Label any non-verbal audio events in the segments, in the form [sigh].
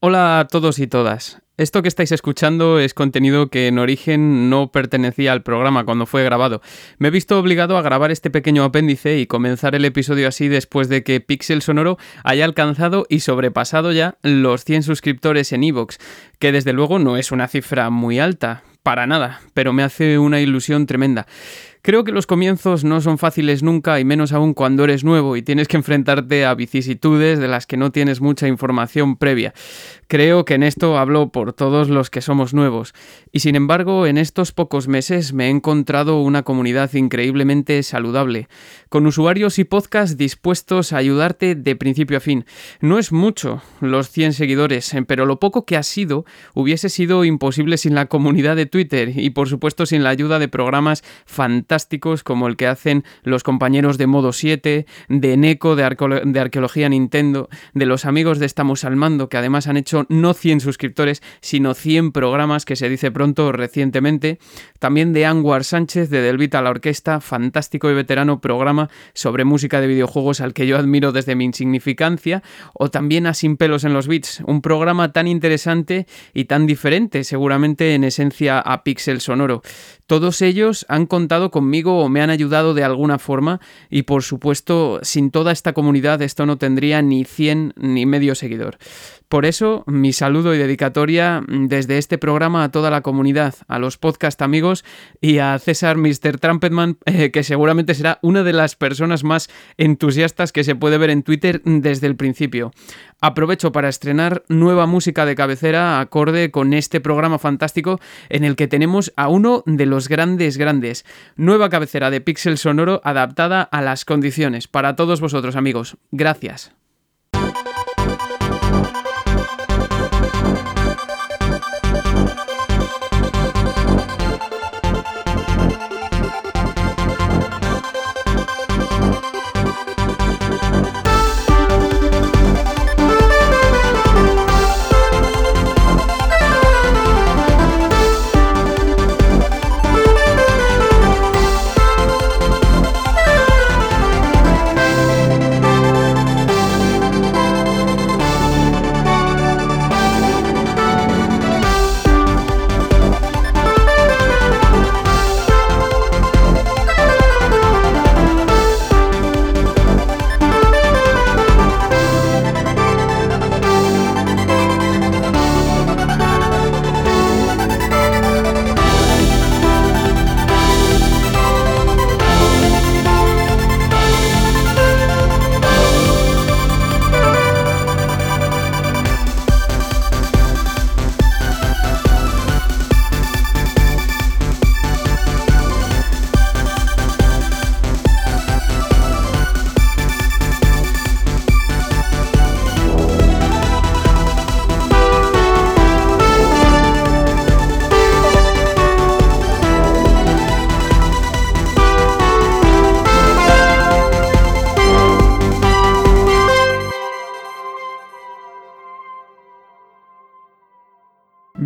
Hola a todos y todas. Esto que estáis escuchando es contenido que en origen no pertenecía al programa cuando fue grabado. Me he visto obligado a grabar este pequeño apéndice y comenzar el episodio así después de que Pixel Sonoro haya alcanzado y sobrepasado ya los 100 suscriptores en Evox, que desde luego no es una cifra muy alta, para nada, pero me hace una ilusión tremenda. Creo que los comienzos no son fáciles nunca y menos aún cuando eres nuevo y tienes que enfrentarte a vicisitudes de las que no tienes mucha información previa. Creo que en esto hablo por todos los que somos nuevos. Y sin embargo, en estos pocos meses me he encontrado una comunidad increíblemente saludable, con usuarios y podcasts dispuestos a ayudarte de principio a fin. No es mucho los 100 seguidores, pero lo poco que ha sido hubiese sido imposible sin la comunidad de Twitter y por supuesto sin la ayuda de programas fantásticos como el que hacen los compañeros de Modo 7, de Neko de, Arqueología Nintendo, de los amigos de Estamos al Mando que además han hecho no 100 suscriptores, sino 100 programas que se dice pronto recientemente. También de Anguar Sánchez, de Delvita a la Orquesta, fantástico y veterano programa sobre música de videojuegos al que yo admiro desde mi insignificancia. O también a Sin pelos en los Beats, un programa tan interesante y tan diferente, seguramente en esencia a Pixel Sonoro. Todos ellos han contado o me han ayudado de alguna forma y por supuesto sin toda esta comunidad esto no tendría ni 100 ni medio seguidor. Por eso, mi saludo y dedicatoria desde este programa a toda la comunidad, a los podcast amigos y a César Mr. Trumpetman, [laughs] eh, que seguramente será una de las personas más entusiastas que se puede ver en Twitter desde el principio. Aprovecho para estrenar nueva música de cabecera acorde con este programa fantástico en el que tenemos a uno de los grandes grandes. Nueva cabecera de Pixel Sonoro adaptada a las condiciones. Para todos vosotros amigos, gracias.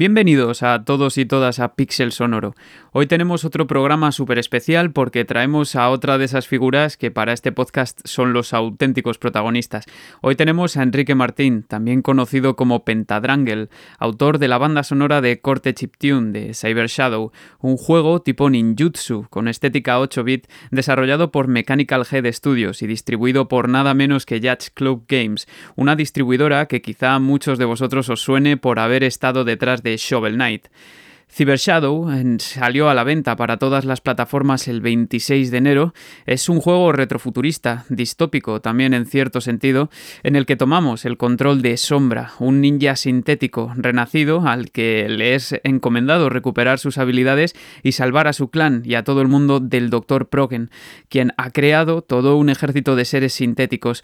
Bienvenidos a todos y todas a Pixel Sonoro. Hoy tenemos otro programa súper especial porque traemos a otra de esas figuras que para este podcast son los auténticos protagonistas. Hoy tenemos a Enrique Martín, también conocido como Pentadrangle, autor de la banda sonora de Corte Chiptune de Cyber Shadow, un juego tipo ninjutsu con estética 8-bit desarrollado por Mechanical Head Studios y distribuido por nada menos que Yacht Club Games, una distribuidora que quizá a muchos de vosotros os suene por haber estado detrás de Shovel Knight. Cyber Shadow salió a la venta para todas las plataformas el 26 de enero. Es un juego retrofuturista, distópico también en cierto sentido, en el que tomamos el control de Sombra, un ninja sintético renacido al que le es encomendado recuperar sus habilidades y salvar a su clan y a todo el mundo del Dr. Progen, quien ha creado todo un ejército de seres sintéticos.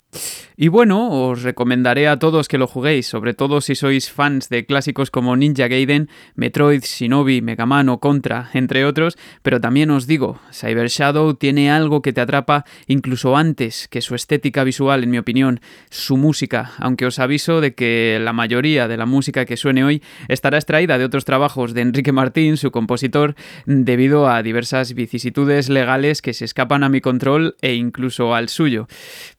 Y bueno, os recomendaré a todos que lo juguéis, sobre todo si sois fans de clásicos como Ninja Gaiden, Metroid, Shinobi, Shinobi, Mega Man o Contra, entre otros, pero también os digo, Cyber Shadow tiene algo que te atrapa incluso antes que su estética visual, en mi opinión, su música, aunque os aviso de que la mayoría de la música que suene hoy estará extraída de otros trabajos de Enrique Martín, su compositor, debido a diversas vicisitudes legales que se escapan a mi control e incluso al suyo.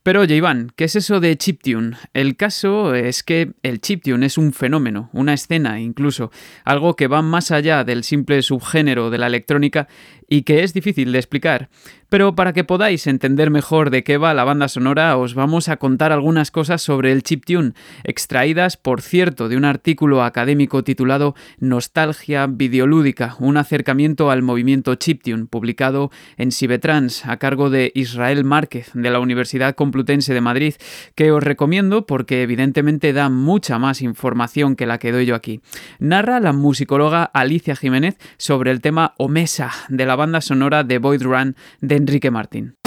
Pero oye, Iván, ¿qué es eso de chiptune? El caso es que el chiptune es un fenómeno, una escena incluso, algo que va más allá del simple subgénero de la electrónica y que es difícil de explicar. Pero para que podáis entender mejor de qué va la banda sonora, os vamos a contar algunas cosas sobre el chiptune, extraídas, por cierto, de un artículo académico titulado Nostalgia videolúdica, un acercamiento al movimiento chiptune, publicado en Cibetrans a cargo de Israel Márquez de la Universidad Complutense de Madrid, que os recomiendo porque evidentemente da mucha más información que la que doy yo aquí. Narra la musicóloga Alicia Jiménez sobre el tema Omesa de la banda sonora de Void Run de Enrique Martín.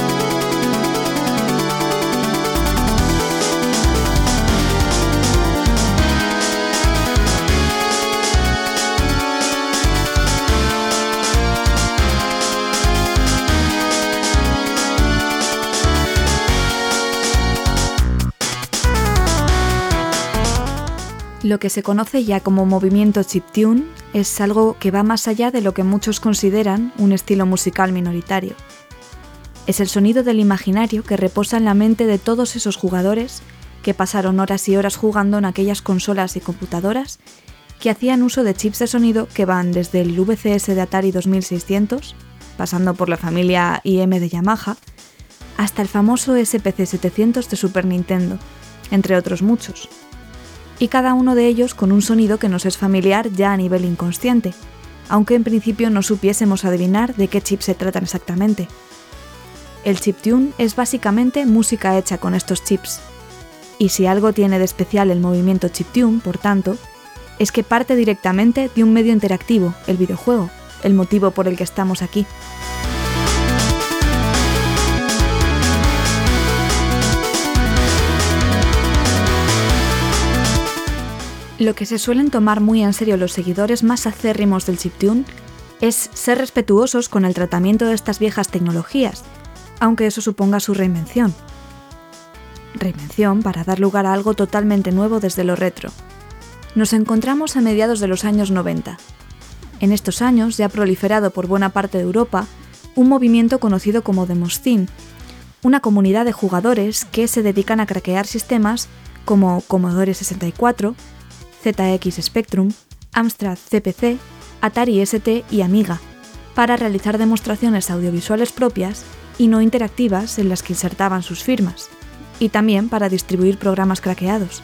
Lo que se conoce ya como movimiento chiptune es algo que va más allá de lo que muchos consideran un estilo musical minoritario. Es el sonido del imaginario que reposa en la mente de todos esos jugadores que pasaron horas y horas jugando en aquellas consolas y computadoras que hacían uso de chips de sonido que van desde el VCS de Atari 2600, pasando por la familia IM de Yamaha, hasta el famoso SPC 700 de Super Nintendo, entre otros muchos y cada uno de ellos con un sonido que nos es familiar ya a nivel inconsciente, aunque en principio no supiésemos adivinar de qué chip se tratan exactamente. El chiptune es básicamente música hecha con estos chips. Y si algo tiene de especial el movimiento chiptune, por tanto, es que parte directamente de un medio interactivo, el videojuego, el motivo por el que estamos aquí. Lo que se suelen tomar muy en serio los seguidores más acérrimos del chiptune es ser respetuosos con el tratamiento de estas viejas tecnologías, aunque eso suponga su reinvención. Reinvención para dar lugar a algo totalmente nuevo desde lo retro. Nos encontramos a mediados de los años 90. En estos años ya ha proliferado por buena parte de Europa un movimiento conocido como Demoscene, una comunidad de jugadores que se dedican a craquear sistemas como Commodore 64, ZX Spectrum, Amstrad CPC, Atari ST y Amiga, para realizar demostraciones audiovisuales propias y no interactivas en las que insertaban sus firmas, y también para distribuir programas craqueados.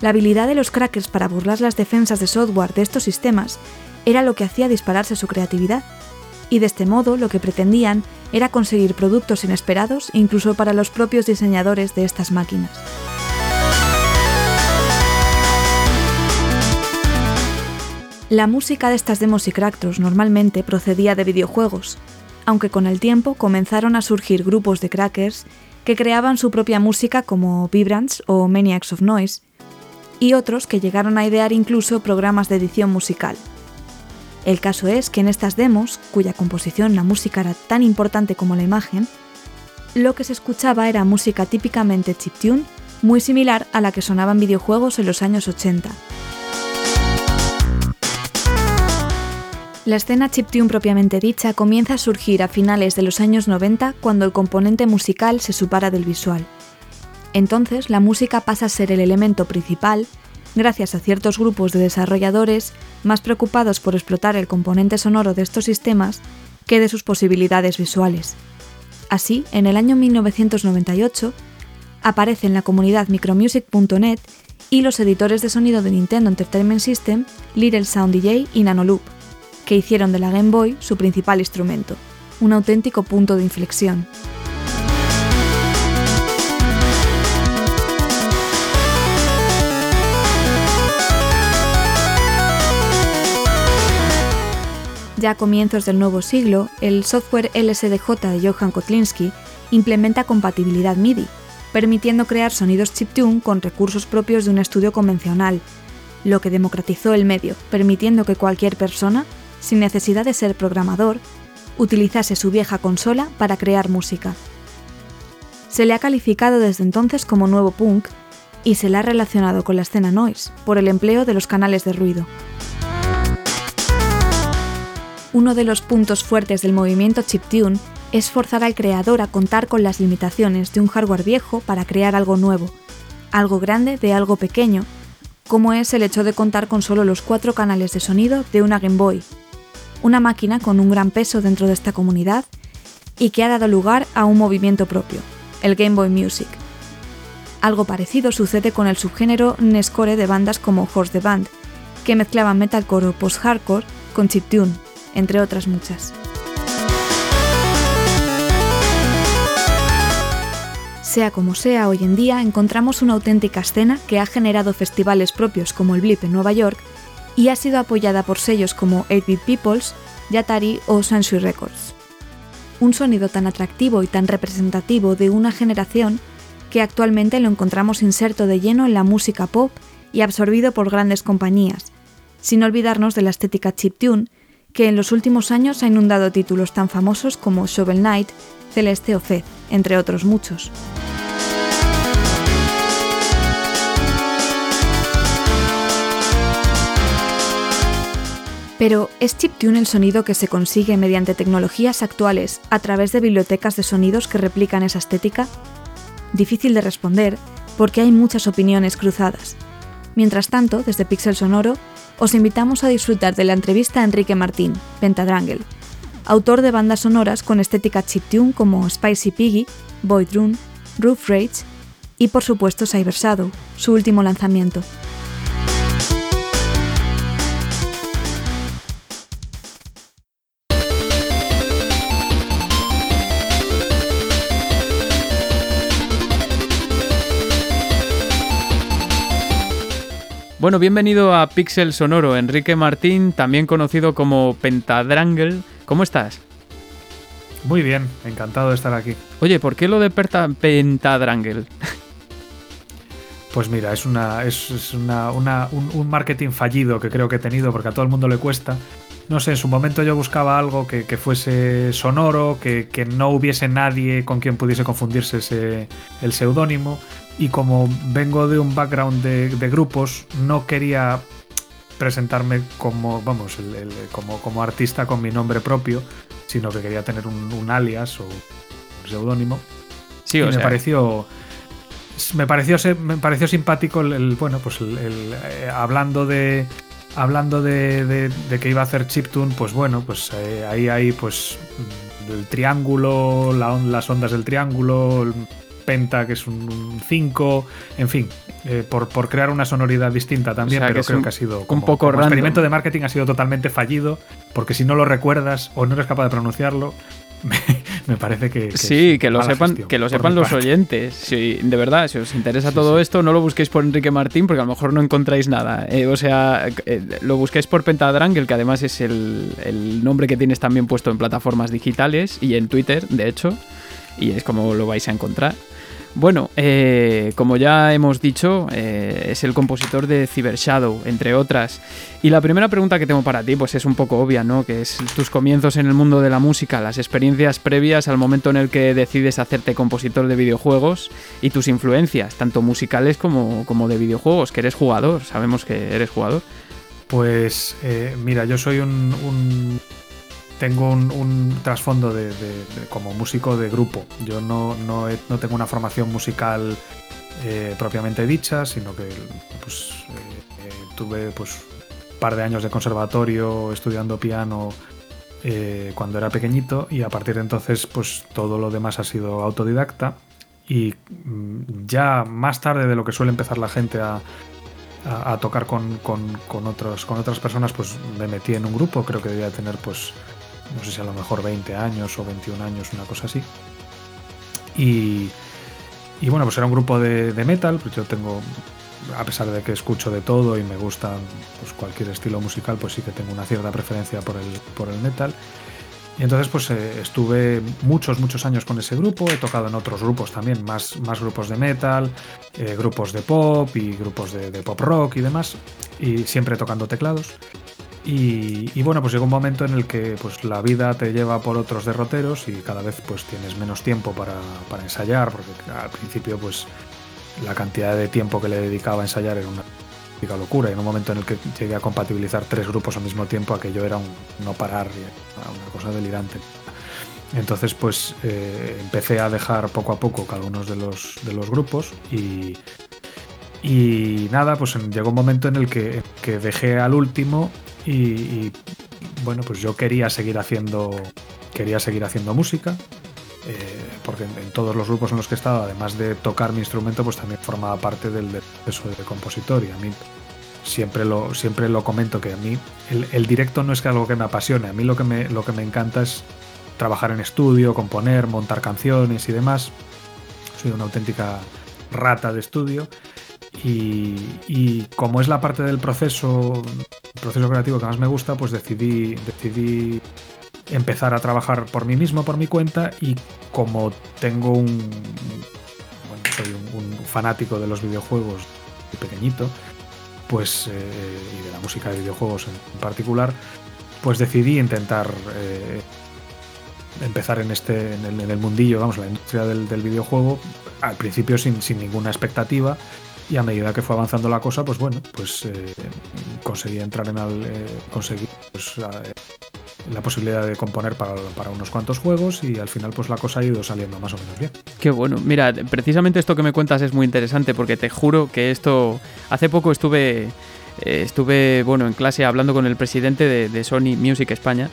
La habilidad de los crackers para burlar las defensas de software de estos sistemas era lo que hacía dispararse su creatividad, y de este modo lo que pretendían era conseguir productos inesperados incluso para los propios diseñadores de estas máquinas. La música de estas demos y cracktros normalmente procedía de videojuegos, aunque con el tiempo comenzaron a surgir grupos de crackers que creaban su propia música como Vibrants o Maniacs of Noise, y otros que llegaron a idear incluso programas de edición musical. El caso es que en estas demos, cuya composición la música era tan importante como la imagen, lo que se escuchaba era música típicamente chiptune, muy similar a la que sonaba en videojuegos en los años 80. La escena chiptune propiamente dicha comienza a surgir a finales de los años 90 cuando el componente musical se supara del visual. Entonces la música pasa a ser el elemento principal gracias a ciertos grupos de desarrolladores más preocupados por explotar el componente sonoro de estos sistemas que de sus posibilidades visuales. Así, en el año 1998, aparece en la comunidad micromusic.net y los editores de sonido de Nintendo Entertainment System, Little Sound DJ y Nanoloop, que hicieron de la Game Boy su principal instrumento, un auténtico punto de inflexión. Ya a comienzos del nuevo siglo, el software LSDJ de Johan Kotlinski implementa compatibilidad MIDI, permitiendo crear sonidos chiptune con recursos propios de un estudio convencional, lo que democratizó el medio, permitiendo que cualquier persona, sin necesidad de ser programador, utilizase su vieja consola para crear música. Se le ha calificado desde entonces como nuevo punk y se le ha relacionado con la escena noise por el empleo de los canales de ruido. Uno de los puntos fuertes del movimiento chiptune es forzar al creador a contar con las limitaciones de un hardware viejo para crear algo nuevo, algo grande de algo pequeño, como es el hecho de contar con solo los cuatro canales de sonido de una Game Boy, una máquina con un gran peso dentro de esta comunidad y que ha dado lugar a un movimiento propio, el Game Boy Music. Algo parecido sucede con el subgénero Nescore de bandas como Horse the Band, que mezclaban metalcore o post-hardcore con chiptune, entre otras muchas. Sea como sea, hoy en día encontramos una auténtica escena que ha generado festivales propios como el Blip en Nueva York y ha sido apoyada por sellos como 8-Bit Peoples, Yatari o Sansui Records. Un sonido tan atractivo y tan representativo de una generación que actualmente lo encontramos inserto de lleno en la música pop y absorbido por grandes compañías, sin olvidarnos de la estética chiptune que en los últimos años ha inundado títulos tan famosos como Shovel Knight, Celeste o Fed, entre otros muchos. Pero, ¿es chiptune el sonido que se consigue mediante tecnologías actuales a través de bibliotecas de sonidos que replican esa estética? Difícil de responder, porque hay muchas opiniones cruzadas. Mientras tanto, desde Pixel Sonoro, os invitamos a disfrutar de la entrevista a Enrique Martín, Pentadrangle, autor de bandas sonoras con estética chiptune como Spicy Piggy, Void Rune, Roof Rage y por supuesto Cyber su último lanzamiento. Bueno, bienvenido a Pixel Sonoro, Enrique Martín, también conocido como Pentadrangle. ¿Cómo estás? Muy bien, encantado de estar aquí. Oye, ¿por qué lo de Pentadrangle? Pues mira, es, una, es, una, un, marketing fallido que creo que he tenido porque a todo el mundo le cuesta. No sé, en su momento yo buscaba algo que, fuese sonoro, que, que, no hubiese nadie con quien pudiese confundirse ese, el seudónimo y como vengo de un background de, grupos, no quería presentarme como, vamos, como, como, artista con mi nombre propio, sino que quería tener un, alias o un seudónimo. Sí, me pareció me pareció me pareció simpático el, bueno pues el, eh, hablando de hablando de, que iba a hacer chiptune pues bueno pues eh, ahí hay pues el triángulo las ondas del triángulo penta, que es un 5, en fin, eh, por, por, crear una sonoridad distinta también, pero creo que ha sido un poco como experimento de marketing ha sido totalmente fallido, porque si no lo recuerdas o no eres capaz de pronunciarlo, [laughs] me, parece que, sí que lo sepan que lo sepan los oyentes. Si de verdad si os interesa todo esto no lo busquéis por Enrique Martín porque a lo mejor no encontráis nada. Eh, o sea eh, lo busquéis por Pentadrang que además es el, el, nombre que tienes también puesto en plataformas digitales y en Twitter de hecho y es como lo vais a encontrar bueno, eh, como ya hemos dicho, eh, es el compositor de Cyber Shadow, entre otras. Y la primera pregunta que tengo para ti, pues es un poco obvia, ¿no? Que es tus comienzos en el mundo de la música, las experiencias previas al momento en el que decides hacerte compositor de videojuegos y tus influencias, tanto musicales como, como de videojuegos, que eres jugador, sabemos que eres jugador. Pues eh, mira, yo soy un tengo un, trasfondo de, como músico de grupo. Yo no, no, tengo una formación musical eh, propiamente dicha, sino que pues, eh, eh, tuve pues, un par de años de conservatorio estudiando piano cuando era pequeñito y a partir de entonces pues todo lo demás ha sido autodidacta y mm, ya más tarde de lo que suele empezar la gente a, tocar con, con, otros, con otras personas, pues me metí en un grupo, creo que debía tener pues no sé si a lo mejor 20 años o 21 años, una cosa así. Y, y bueno, pues era un grupo de, metal, pues yo tengo, a pesar de que escucho de todo y me gusta pues cualquier estilo musical, pues sí que tengo una cierta preferencia por el, por el metal. Y entonces pues eh, estuve muchos, muchos años con ese grupo, he tocado en otros grupos también, más, más grupos de metal, eh, grupos de pop y grupos de, pop rock y demás. y siempre tocando teclados. Y, bueno, pues llega un momento en el que pues, la vida te lleva por otros derroteros y cada vez pues tienes menos tiempo para, para ensayar, porque al principio pues la cantidad de tiempo que le dedicaba a ensayar era una locura y en un momento en el que llegué a compatibilizar tres grupos al mismo tiempo aquello era un no parar, una cosa delirante. Entonces pues eh, empecé a dejar poco a poco cada uno de los, de los grupos y, y nada, pues llegó un momento en el que, que dejé al último y, bueno, pues yo quería seguir haciendo, quería seguir haciendo música, eh, porque en, todos los grupos en los que he estado, además de tocar mi instrumento, pues también formaba parte del proceso de compositor. Y a mí siempre lo, siempre lo comento que a mí el, directo no es algo que me apasione, a mí lo que me, lo que me encanta es trabajar en estudio, componer, montar canciones y demás. Soy una auténtica rata de estudio y, como es la parte del proceso, proceso creativo que más me gusta, pues decidí, decidí empezar a trabajar por mí mismo, por mi cuenta, y como tengo un. Soy un, fanático de los videojuegos pequeñito, pues. Eh, y de la música de videojuegos en, particular, pues decidí intentar. Eh, empezar en este en el, mundillo, vamos, la industria del, videojuego, al principio sin, sin ninguna expectativa, y a medida que fue avanzando la cosa, pues bueno, pues eh, conseguí entrar en el. Eh, conseguí pues, eh, la posibilidad de componer para, unos cuantos juegos y al final pues la cosa ha ido saliendo más o menos bien. Qué bueno. Mira, precisamente esto que me cuentas es muy interesante porque te juro que esto... Hace poco estuve, estuve bueno, en clase hablando con el presidente de Sony Music España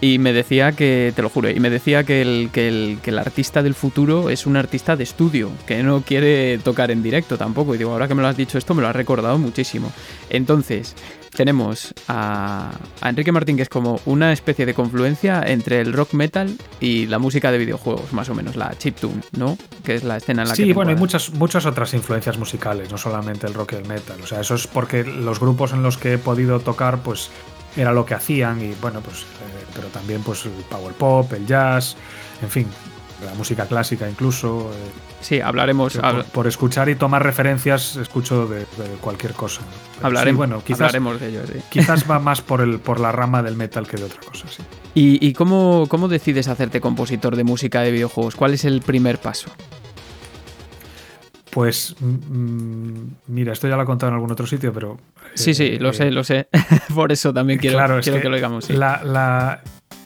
y me decía que, te lo juro, y me decía que el, que, el, que el artista del futuro es un artista de estudio, que no quiere tocar en directo tampoco. Y digo, ahora que me lo has dicho esto, me lo has recordado muchísimo. Entonces, tenemos a, Enrique Martín, que es como una especie de confluencia entre el rock metal y la música de videojuegos, más o menos, la chiptune, ¿no? Que es la escena en la que. Sí, bueno, hay muchas, muchas otras influencias musicales, no solamente el rock y el metal. O sea, eso es porque los grupos en los que he podido tocar, pues era lo que hacían y bueno, pues, eh, pero también pues el power pop, el jazz, en fin, la música clásica incluso. Eh, sí, hablaremos. Por, escuchar y tomar referencias, escucho de, cualquier cosa. Hablaremos, bueno, quizás, hablaremos de ello, Quizás va más por, el, por la rama del metal que de otra cosa, sí. ¿Y, y cómo, cómo decides hacerte compositor de música de videojuegos? ¿Cuál es el primer paso? Pues mm, mira, esto ya lo he contado en algún otro sitio, pero... Sí, sí, lo sé, lo sé. [laughs] Por eso también quiero, quiero que, lo digamos. La,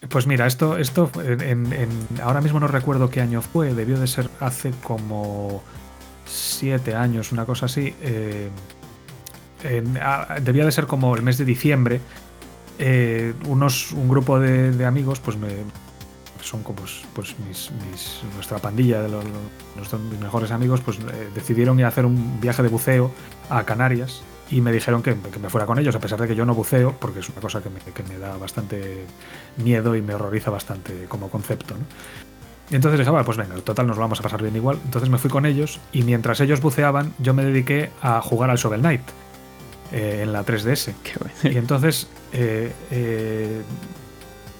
pues mira, esto, esto en, ahora mismo no recuerdo qué año fue, debió de ser hace como siete años, una cosa así. Eh, debía de ser como el mes de diciembre. Eh, unos, un grupo de amigos pues me, son como pues, pues mis, nuestra pandilla de los, nuestros, mis mejores amigos, pues eh, decidieron ir a hacer un viaje de buceo a Canarias y me dijeron que, me fuera con ellos, a pesar de que yo no buceo, porque es una cosa que me, da bastante miedo y me horroriza bastante como concepto. Y entonces dije, pues venga, total nos lo vamos a pasar bien igual. Entonces me fui con ellos y mientras ellos buceaban, yo me dediqué a jugar al Shovel Knight eh, en la 3DS. Y entonces eh,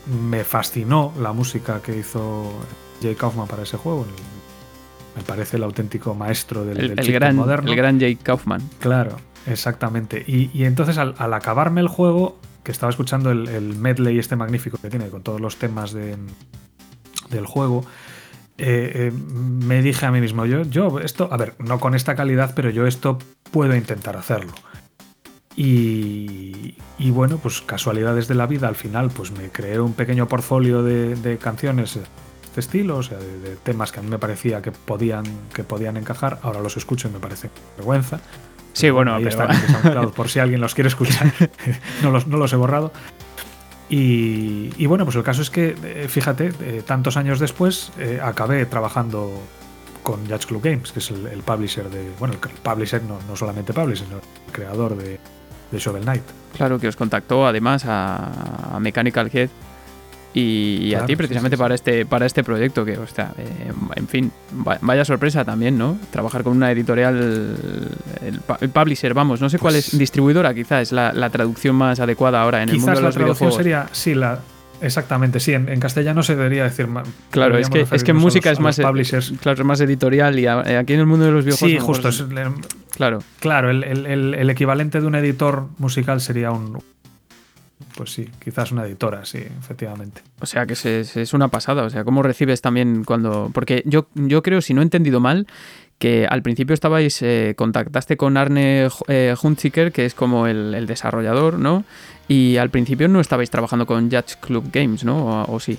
me fascinó la música que hizo Jay Kaufman para ese juego. Me parece el auténtico maestro del, el, gran, moderno. El gran Jay Kaufman. Claro, exactamente. Y, entonces al, acabarme el juego, que estaba escuchando el, medley este magnífico que tiene con todos los temas de, del juego, eh, eh, me dije a mí mismo, yo, yo esto, a ver, no con esta calidad, pero yo esto puedo intentar hacerlo. Y, bueno, pues casualidades de la vida, al final pues me creé un pequeño portfolio de, canciones de este estilo, o sea, de, temas que a mí me parecía que podían, que podían encajar, ahora los escucho y me parece vergüenza. Sí, bueno, ahí están por si alguien los quiere escuchar, [laughs] no, los, no los he borrado. Y, bueno, pues el caso es que, eh, fíjate, eh, tantos años después eh, acabé trabajando con Judge Club Games, que es el, publisher de. Bueno, el publisher, no, no solamente publisher, sino el creador de, de Shovel Knight. Claro, que os contactó además a, Mechanical Head y, a ti precisamente para este para este proyecto que, hostia, eh, en fin, vaya sorpresa también, ¿no? Trabajar con una editorial, el, publisher, vamos, no sé cuál es, pues distribuidora quizás es la, traducción más adecuada ahora en el mundo de los videojuegos. sería, sí, la, Exactamente, sí, en, castellano se debería decir más. Claro, es que, es que música es más, claro, es más editorial y aquí en el mundo de los videojuegos. Sí, justo, Claro. Claro, el, equivalente de un editor musical sería un. Pues sí, quizás una editora, sí, efectivamente. O sea que es, una pasada. O sea, ¿cómo recibes también cuando.? Porque yo, yo creo, si no he entendido mal, que al principio estabais, eh, contactaste con Arne eh, que es como el, desarrollador, ¿no? Y al principio no estabais trabajando con Judge Club Games, ¿no? ¿O, sí?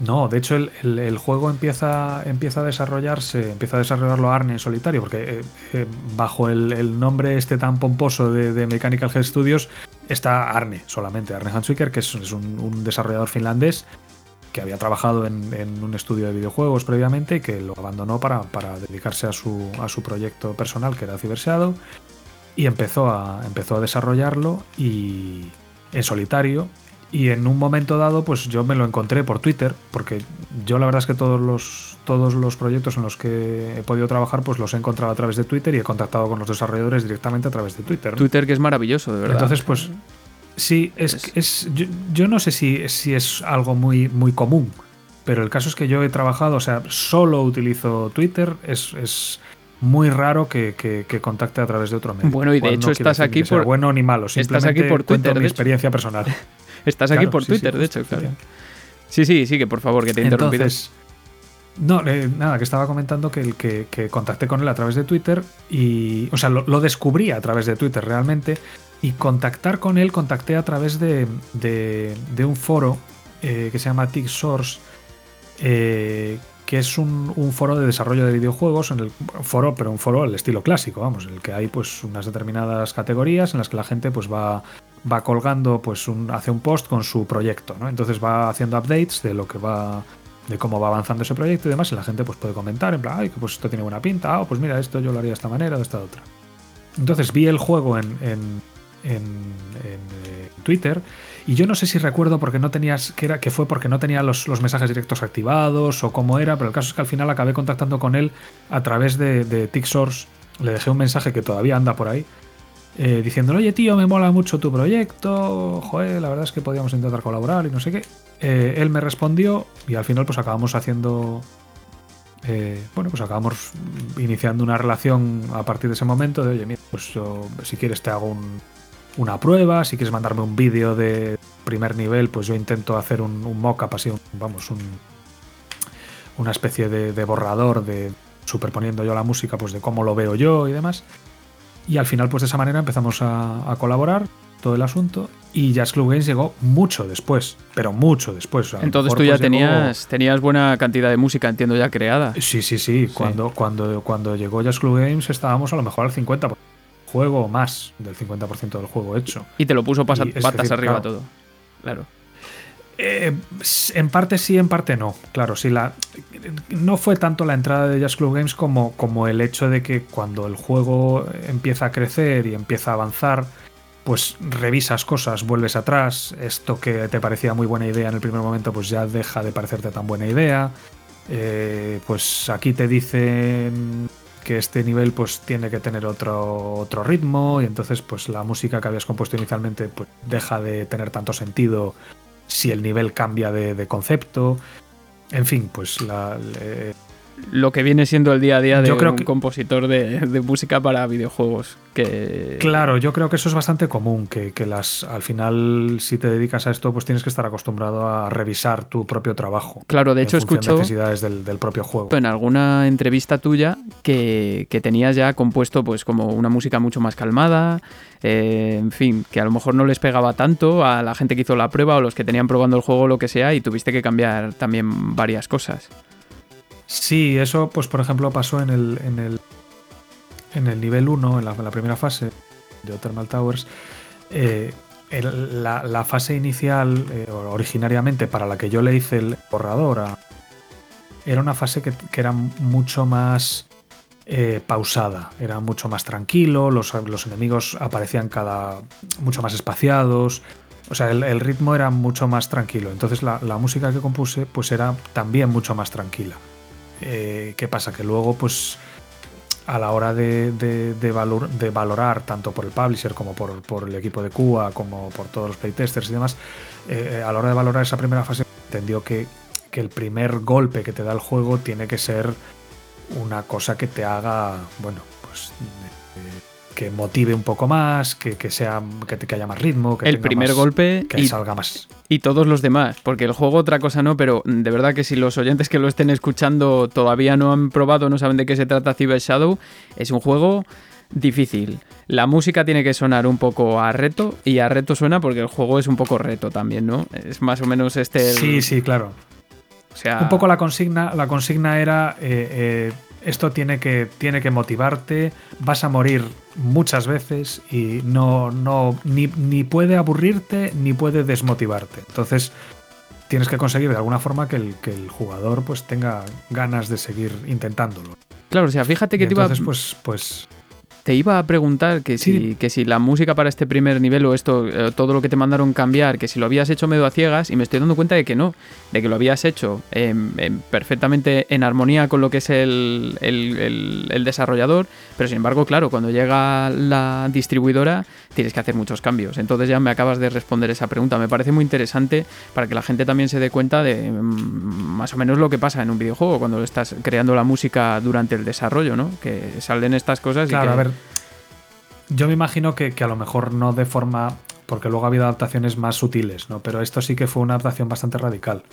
No, de hecho el, juego empieza, empieza a desarrollarse, empieza a desarrollarlo Arne en solitario, porque eh, eh, bajo el, nombre este tan pomposo de, Mechanical Head Studios está Arne solamente, Arne Hanswicker, que es, un, desarrollador finlandés que había trabajado en, un estudio de videojuegos previamente que lo abandonó para, dedicarse a su, a su, proyecto personal, que era Cyber Shadow, y empezó a, empezó a desarrollarlo y en solitario. Y en un momento dado, pues yo me lo encontré por Twitter, porque yo la verdad es que todos los, todos los proyectos en los que he podido trabajar, pues los he encontrado a través de Twitter y he contactado con los desarrolladores directamente a través de Twitter. Twitter que es maravilloso, de verdad. Entonces, pues Sí, es, es, yo, no sé si, si, es algo muy, muy común, pero el caso es que yo he trabajado, o sea, solo utilizo Twitter, es, es muy raro que, que, contacte a través de otro medio. Bueno, y de hecho estás aquí por... Bueno ni malo, simplemente estás aquí por Twitter, mi experiencia personal. [laughs] estás aquí por Twitter, de hecho, claro. Sí, sí, sí, que por favor, que te interrumpirás. No, eh, nada, que estaba comentando que, el que, que, contacté con él a través de Twitter y, o sea, lo, lo, descubrí a través de Twitter realmente y contactar con él, contacté a través de, de, un foro eh, que se llama TICSource, eh, que es un, foro de desarrollo de videojuegos, en el foro, pero un foro al estilo clásico, vamos, en el que hay pues unas determinadas categorías en las que la gente pues va, va colgando, pues hace un post con su proyecto, ¿no? Entonces va haciendo updates de lo que va de cómo va avanzando ese proyecto y demás, y la gente pues puede comentar, en plan, ay, pues esto tiene buena pinta, ah, pues mira, esto yo lo haría de esta manera, de esta otra. Entonces vi el juego en, en, eh, Twitter. Y yo no sé si recuerdo porque no tenías, que, era, que fue porque no tenía los, mensajes directos activados o cómo era, pero el caso es que al final acabé contactando con él a través de, de. Le dejé un mensaje que todavía anda por ahí, eh, diciéndole, oye tío, me mola mucho tu proyecto, joder, la verdad es que podíamos intentar colaborar y no sé qué. Eh, él me respondió y al final pues acabamos haciendo bueno, pues acabamos iniciando una relación a partir de ese momento de, oye, mira, pues yo, si quieres te hago un, una prueba, si quieres mandarme un vídeo de primer nivel, pues yo intento hacer un, un mock-up, así, vamos, un, una especie de, borrador de superponiendo yo la música, pues de cómo lo veo yo y demás. Y al final, pues de esa manera empezamos a, colaborar todo el asunto y Jazz Club Games llegó mucho después, pero mucho después. Entonces tú ya pues, tenías, tenías buena cantidad de música, entiendo, ya creada. Sí, sí, sí. Cuando, cuando, cuando llegó Jazz Club Games estábamos a lo mejor al 50% juego más del 50% del juego hecho. Y te lo puso patas arriba todo. Claro. Eh, en parte sí, en parte no. Claro, sí, la, no fue tanto la entrada de Jazz Club Games como, como el hecho de que cuando el juego empieza a crecer y empieza a avanzar, pues revisas cosas, vuelves atrás. Esto que te parecía muy buena idea en el primer momento, pues ya deja de parecerte tan buena idea. Eh, pues aquí te dicen que este nivel pues tiene que tener otro, otro ritmo y entonces pues la música que habías compuesto inicialmente pues deja de tener tanto sentido si el nivel cambia de, concepto. En fin, pues la, lo que viene siendo el día a día de un compositor de, música para videojuegos. Que... Claro, yo creo que eso es bastante común, que, las al final si te dedicas a esto pues tienes que estar acostumbrado a revisar tu propio trabajo. Claro, de hecho escucho necesidades del, propio juego. En alguna entrevista tuya que, tenías ya compuesto pues como una música mucho más calmada, eh, en fin, que a lo mejor no les pegaba tanto a la gente que hizo la prueba o los que tenían probando el juego o lo que sea y tuviste que cambiar también varias cosas. Sí, eso, pues por ejemplo, pasó en el, en el, en el nivel 1, en la, primera fase de Thermal Towers. Eh, la, fase inicial, eh, originariamente para la que yo le hice el borrador, era una fase que, era mucho más eh, pausada, era mucho más tranquilo, los, enemigos aparecían cada mucho más espaciados, o sea, el, ritmo era mucho más tranquilo. Entonces la, la, música que compuse pues era también mucho más tranquila. Eh, ¿Qué pasa? Que luego, pues, a la hora de, valorar, tanto por el publisher como por, el equipo de Cuba, como por todos los playtesters y demás, eh, a la hora de valorar esa primera fase, entendió que, el primer golpe que te da el juego tiene que ser una cosa que te haga, bueno, pues que motive un poco más, que, sea que, haya más ritmo, que el primer golpe que salga más y todos los demás, porque el juego otra cosa no, pero de verdad que si los oyentes que lo estén escuchando todavía no han probado, no saben de qué se trata Cyber Shadow, es un juego difícil. La música tiene que sonar un poco a reto y a reto suena porque el juego es un poco reto también, ¿no? Es más o menos este. Sí, sí, claro. O sea... Un poco la consigna, la consigna era eh, eh, esto tiene que, tiene que motivarte, vas a morir muchas veces y no, no ni, ni puede aburrirte ni puede desmotivarte. Entonces tienes que conseguir de alguna forma que el, que el jugador pues tenga ganas de seguir intentándolo. Claro, o sea, fíjate que te iba... pues, pues te iba a preguntar que si, que si la música para este primer nivel o esto, eh, todo lo que te mandaron cambiar, que si lo habías hecho medio a ciegas y me estoy dando cuenta de que no, de que lo habías hecho perfectamente en armonía con lo que es el, el, desarrollador, pero sin embargo, claro, cuando llega la distribuidora tienes que hacer muchos cambios. Entonces ya me acabas de responder esa pregunta. Me parece muy interesante para que la gente también se dé cuenta de mm, más o menos lo que pasa en un videojuego cuando estás creando la música durante el desarrollo, ¿no? Que salen estas cosas y a ver, yo me imagino que, a lo mejor no de forma. Porque luego ha habido adaptaciones más sutiles, ¿no? Pero esto sí que fue una adaptación bastante radical.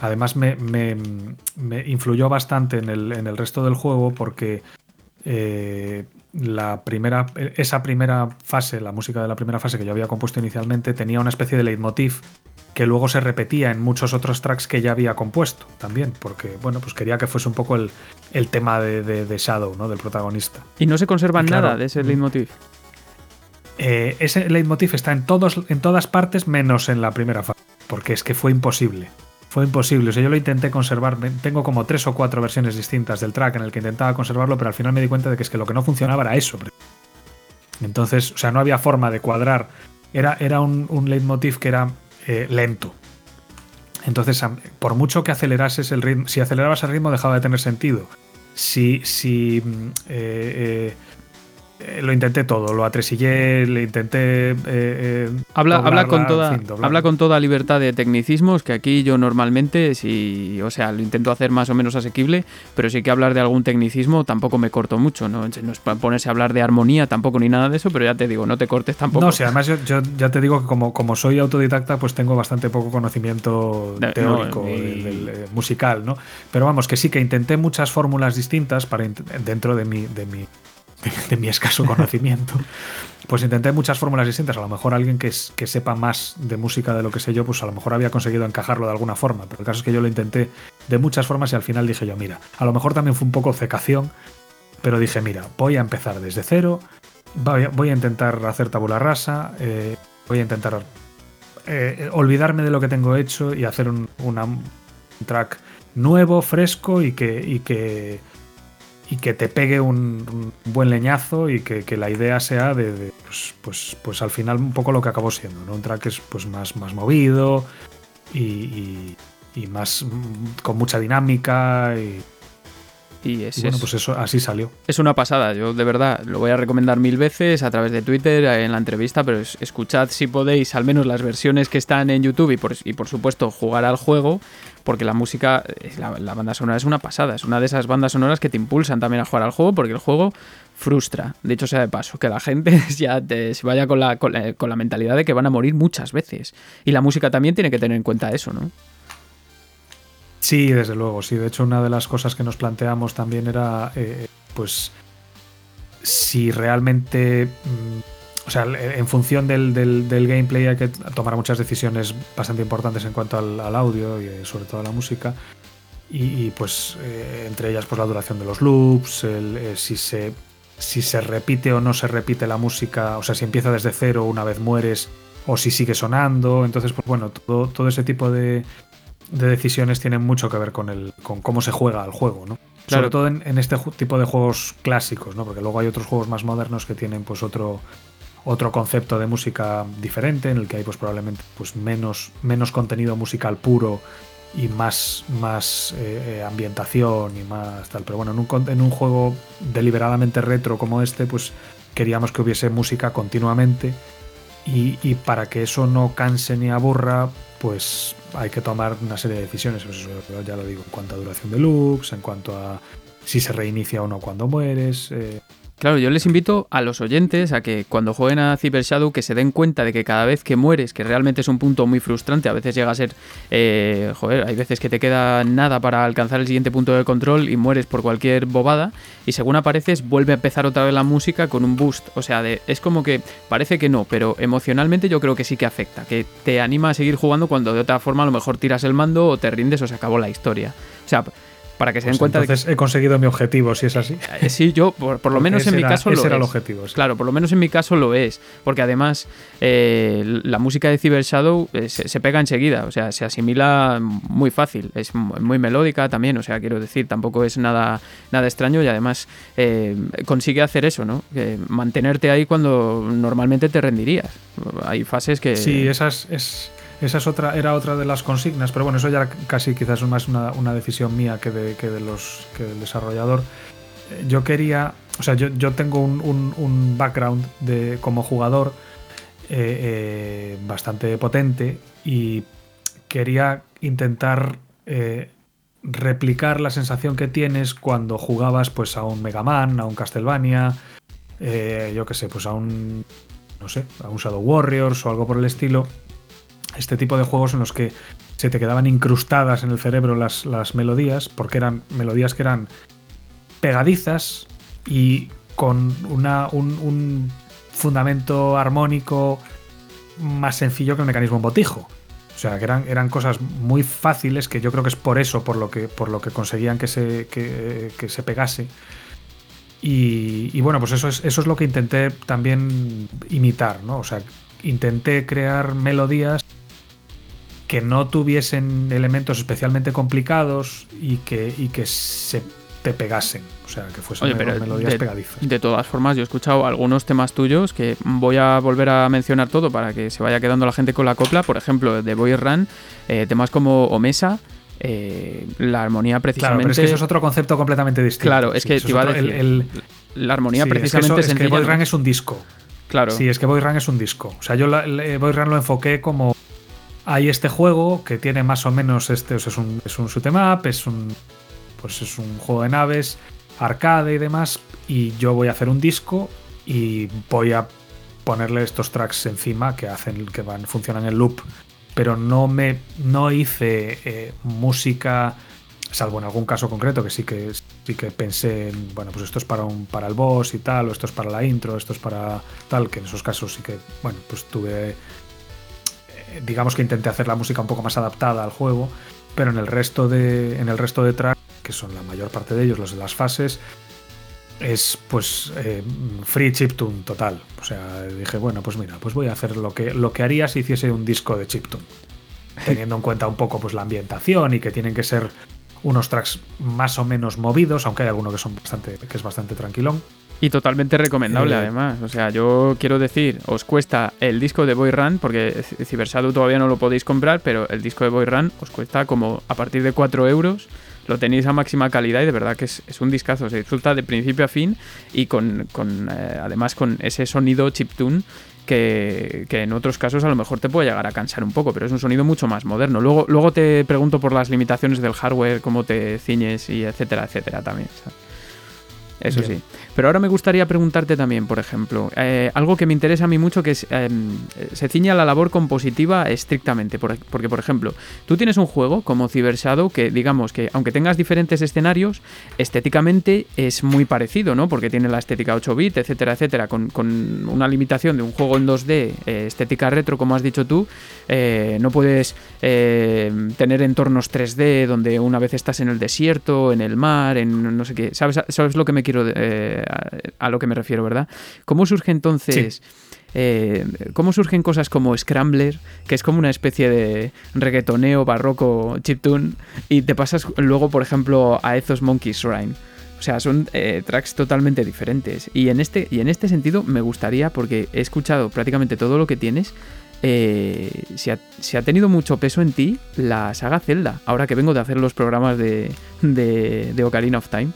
Además, me, influyó bastante en el, resto del juego porque eh, la primera, esa primera fase, la música de la primera fase que yo había compuesto inicialmente, tenía una especie de leitmotiv que luego se repetía en muchos otros tracks que ya había compuesto también, porque bueno, pues quería que fuese un poco el, el tema de, Shadow, ¿no? Del protagonista. ¿Y no se conserva nada de ese mm, leitmotiv? Eh, ese leitmotiv está en, todos, en todas partes menos en la primera fase, porque es que fue imposible. Fue imposible. O sea, yo lo intenté conservar. Tengo como tres o cuatro versiones distintas del track en el que intentaba conservarlo, pero al final me di cuenta de que es que lo que no funcionaba era eso. Entonces, o sea, no había forma de cuadrar. Era, era un, un leitmotiv que era eh, lento. Entonces, por mucho que acelerases el ritmo, si acelerabas el ritmo dejaba de tener sentido. Si, si mm, eh, eh, eh, lo intenté todo, lo atresillé, le intenté. Eh, eh, habla, habla, con toda, habla con toda libertad de tecnicismos, que aquí yo normalmente, si, o sea, lo intento hacer más o menos asequible, pero sí que hablar de algún tecnicismo tampoco me corto mucho, ¿no? No es ponerse a hablar de armonía tampoco ni nada de eso, pero ya te digo, no te cortes tampoco. No, sí, además yo, ya te digo que como, como soy autodidacta, pues tengo bastante poco conocimiento teórico, musical, ¿no? Pero vamos, que sí que intenté muchas fórmulas distintas para dentro de mi, de mi de, mi escaso conocimiento, pues intenté muchas fórmulas distintas. A lo mejor alguien que, que, sepa más de música de lo que sé yo, pues a lo mejor había conseguido encajarlo de alguna forma. Pero el caso es que yo lo intenté de muchas formas y al final dije yo, mira, a lo mejor también fue un poco cecación, pero dije, mira, voy a empezar desde cero, voy a, intentar hacer tabula rasa, eh, voy a intentar eh, olvidarme de lo que tengo hecho y hacer un, track nuevo, fresco y que, y que y que te pegue un, buen leñazo y que, la idea sea de, pues, pues, pues, al final un poco lo que acabó siendo, ¿no? Un track es pues más, más movido y, más con mucha dinámica y, y, es, bueno, pues eso así salió. Es una pasada, yo de verdad lo voy a recomendar mil veces a través de Twitter, en la entrevista, pero escuchad si podéis al menos las versiones que están en YouTube y por, y por supuesto jugar al juego, porque la música, eh, la, banda sonora es una pasada, es una de esas bandas sonoras que te impulsan también a jugar al juego, porque el juego frustra. De hecho, sea de paso, que la gente [laughs] ya se vaya con la, con la, mentalidad de que van a morir muchas veces. Y la música también tiene que tener en cuenta eso, ¿no? Sí, desde luego, sí. De hecho, una de las cosas que nos planteamos también era, eh, pues, si realmente... Mm, o sea, en función del, gameplay hay que tomar muchas decisiones bastante importantes en cuanto al, audio y eh, sobre todo a la música. Y, pues eh, entre ellas pues la duración de los loops, eh, si, se, si se repite o no se repite la música, o sea, si empieza desde cero una vez mueres o si sigue sonando. Entonces, pues bueno, todo, todo ese tipo de, decisiones tienen mucho que ver con, el, con cómo se juega al juego, ¿no? Sobre todo en, en, este tipo de juegos clásicos, ¿no? Porque luego hay otros juegos más modernos que tienen pues otro, otro concepto de música diferente, en el que hay pues probablemente pues menos, menos contenido musical puro y más, más eh, eh, ambientación y más tal. Pero bueno, en un, en un juego deliberadamente retro como este, pues queríamos que hubiese música continuamente y, para que eso no canse ni aburra, pues hay que tomar una serie de decisiones. Pues ya lo digo, en cuanto a duración de loops, en cuanto a si se reinicia o no cuando mueres. Eh, Claro, yo les invito a los oyentes a que cuando jueguen a Cyber Shadow que se den cuenta de que cada vez que mueres, que realmente es un punto muy frustrante, a veces llega a ser, eh, joder, hay veces que te queda nada para alcanzar el siguiente punto de control y mueres por cualquier bobada y según apareces vuelve a empezar otra vez la música con un boost. O sea, de, es como que parece que no, pero emocionalmente yo creo que sí que afecta, que te anima a seguir jugando cuando de otra forma a lo mejor tiras el mando o te rindes o se acabó la historia. O sea, para que se den Pues cuenta entonces de que... he conseguido mi objetivo, si es así. Eh, Sí, yo, por, por lo [laughs] menos Ese en mi era- caso ese lo era el es. objetivo, sí. Claro, por lo menos en mi caso lo es. Porque además eh, la música de Cyber Shadow eh, se, se pega enseguida, o sea, se asimila muy fácil. Es mu- muy melódica también, o sea, quiero decir, tampoco es nada, nada extraño y además eh, consigue hacer eso, ¿no? Mantenerte ahí cuando normalmente te rendirías. Hay fases que... Sí, esa es, es- esa es otra, era otra de las consignas, pero bueno, eso ya casi quizás es más una, una decisión mía que, de, que, de los, que del desarrollador. Eh, Yo quería, o sea, yo, yo tengo un, un- un background de, como jugador eh, eh, bastante potente y quería intentar replicar la sensación que tienes cuando jugabas pues a un Mega Man, a un Castlevania, yo qué sé, pues a un no sé, a un Shadow Warriors o algo por el estilo. Este tipo de juegos en los que se te quedaban incrustadas en el cerebro las, las melodías, porque eran melodías que eran pegadizas y con una, un, un fundamento armónico más sencillo que el mecanismo botijo. O sea, que eran, eran cosas muy fáciles que yo creo que es por eso, por lo que, por lo que conseguían que se, que, se pegase. Y, y bueno, pues eso es, eso es lo que intenté también imitar, ¿no? O sea, intenté crear melodías que no tuviesen elementos especialmente complicados y que, y que se te pegasen. O sea, que fuesen Oye, pero melodías de, pegadizas. de todas formas, yo he escuchado algunos temas tuyos que voy a volver a mencionar todo para que se vaya quedando la gente con la copla. Por ejemplo, de Boy Run, eh, temas como Omesa, eh, la armonía Claro, precisamente. pero es que eso es otro concepto completamente distinto. Claro, es Sí, que te iba a el- decir. el- la armonía sí, es que precisamente eso- es que Boy ¿no? Run es un disco. Claro. Sí, es que Boy Run es un disco. O sea, yo la- Boy Run lo enfoqué como. Hay este juego que tiene más o menos este. O sea, es un, es un shoot 'em up, es un. Pues es un juego de naves, arcade y demás. Y yo voy a hacer un disco y voy a ponerle estos tracks encima que hacen. que van, funcionan en loop. Pero no me. no hice eh, música. Salvo en algún caso concreto que sí que sí que pensé en, bueno, pues esto es para un para el boss y tal, o esto es para la intro, esto es para tal, que en esos casos sí que, bueno, pues tuve digamos que intenté hacer la música un poco más adaptada al juego, pero en el resto de en el resto de tracks, que son la mayor parte de ellos los de las fases, es pues eh, free chiptune total. O sea, dije, bueno, pues mira, pues voy a hacer lo que lo que haría si hiciese un disco de chiptune. Teniendo en cuenta un poco pues la ambientación y que tienen que ser unos tracks más o menos movidos, aunque hay alguno que son bastante que es bastante tranquilón. Y totalmente recomendable, Eh, además. O sea, yo quiero decir, os cuesta el disco de Boy Run, porque C- Cyber Shadow todavía no lo podéis comprar, pero el disco de Boy Run os cuesta como a partir de 4 euros. Lo tenéis a máxima calidad y de verdad que es, es un discazo. Se disfruta de principio a fin y con, con, eh, además con ese sonido chiptune que, que en otros casos a lo mejor te puede llegar a cansar un poco, pero es un sonido mucho más moderno. Luego, luego te pregunto por las limitaciones del hardware, cómo te ciñes y etcétera, etcétera también. ¿sabes? Eso Bien. sí. Pero ahora me gustaría preguntarte también, por ejemplo, eh, algo que me interesa a mí mucho, que es, eh, se ciña la labor compositiva estrictamente. por- porque, por ejemplo, tú tienes un juego como Cyber Shadow que, digamos, que aunque tengas diferentes escenarios, estéticamente es muy parecido, ¿no? Porque tiene la estética 8 bit, etcétera, etcétera, con, una limitación de un juego en 2D, eh, estética retro, como has dicho tú, eh, no puedes tener entornos 3D donde una vez estás en el desierto, en el mar, en no sé qué. ¿Sabes, sabes lo que me quiero a, a lo que me refiero, verdad? ¿Cómo surge entonces? eh, ¿Cómo surgen cosas como Scrambler, que es como una especie de reggaetoneo barroco chiptune, y te pasas luego, por ejemplo, a Ethos Monkey Shrine? O sea, son eh, tracks totalmente diferentes. Y en, este, y en este sentido me gustaría, porque he escuchado prácticamente todo lo que tienes, eh, si, ha, si ha tenido mucho peso en ti la saga Zelda, ahora que vengo de hacer los programas de, de, de Ocarina of Time.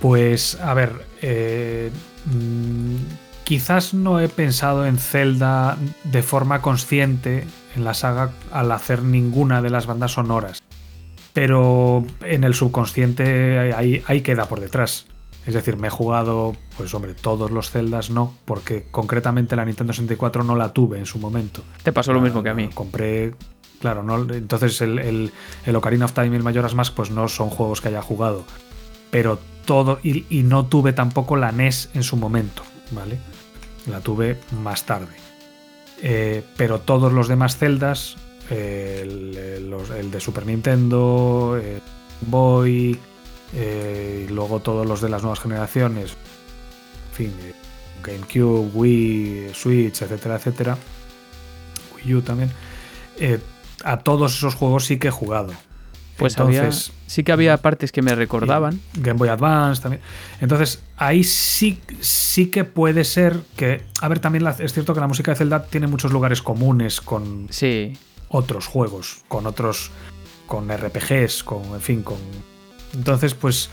Pues, a ver, eh, mm, quizás no he pensado en Zelda de forma consciente en la saga al hacer ninguna de las bandas sonoras. Pero en el subconsciente ahí, ahí queda por detrás. Es decir, me he jugado, pues hombre, todos los Zeldas no, porque concretamente la Nintendo 64 no la tuve en su momento. Te pasó lo mismo que a mí. Compré, claro, no, entonces el, el, el, Ocarina of Time y el Majora's Mask pues no son juegos que haya jugado. Pero todo, y, no tuve tampoco la NES en su momento, ¿vale? La tuve más tarde. Eh, pero todos los demás Zeldas, eh, el, el, de Super Nintendo, Boy, eh, y luego todos los de las nuevas generaciones, en fin, eh, GameCube, Wii, Switch, etcétera, etcétera, Wii U también, a todos esos juegos sí que he jugado. Pues Entonces, había, sí que había partes que me recordaban. Game Boy Advance también. Entonces, ahí sí, sí que puede ser que. A ver, también la, es cierto que la música de Zelda tiene muchos lugares comunes con sí. otros juegos, con otros. con RPGs, con. en fin, con. Entonces, pues.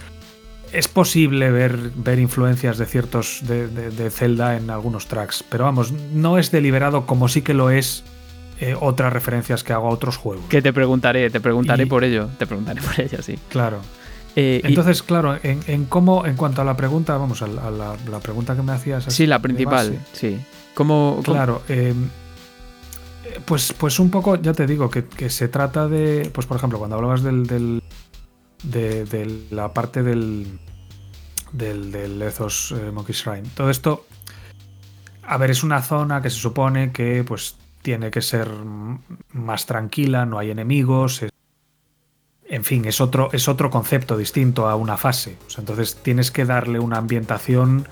Es posible ver, ver influencias de ciertos. De, de, de Zelda en algunos tracks. Pero vamos, no es deliberado como sí que lo es eh, otras referencias que hago a otros juegos. Que te preguntaré, te preguntaré y, por ello, te preguntaré por ello, sí. Claro. Eh, Entonces, y, claro, en, en, cómo, en cuanto a la pregunta, vamos, a la, a la, la pregunta que me hacías. Sí, la principal, base, sí. ¿Cómo, claro, eh, pues, pues un poco, ya te digo, que, que, se trata de, pues por ejemplo, cuando hablabas del, del de, de, la parte del, del, del Ethos Monkey Shrine, todo esto, a ver, es una zona que se supone que, pues, tiene que ser más tranquila, no hay enemigos. Es, en fin, es otro, es otro concepto distinto a una fase. Entonces tienes que darle una ambientación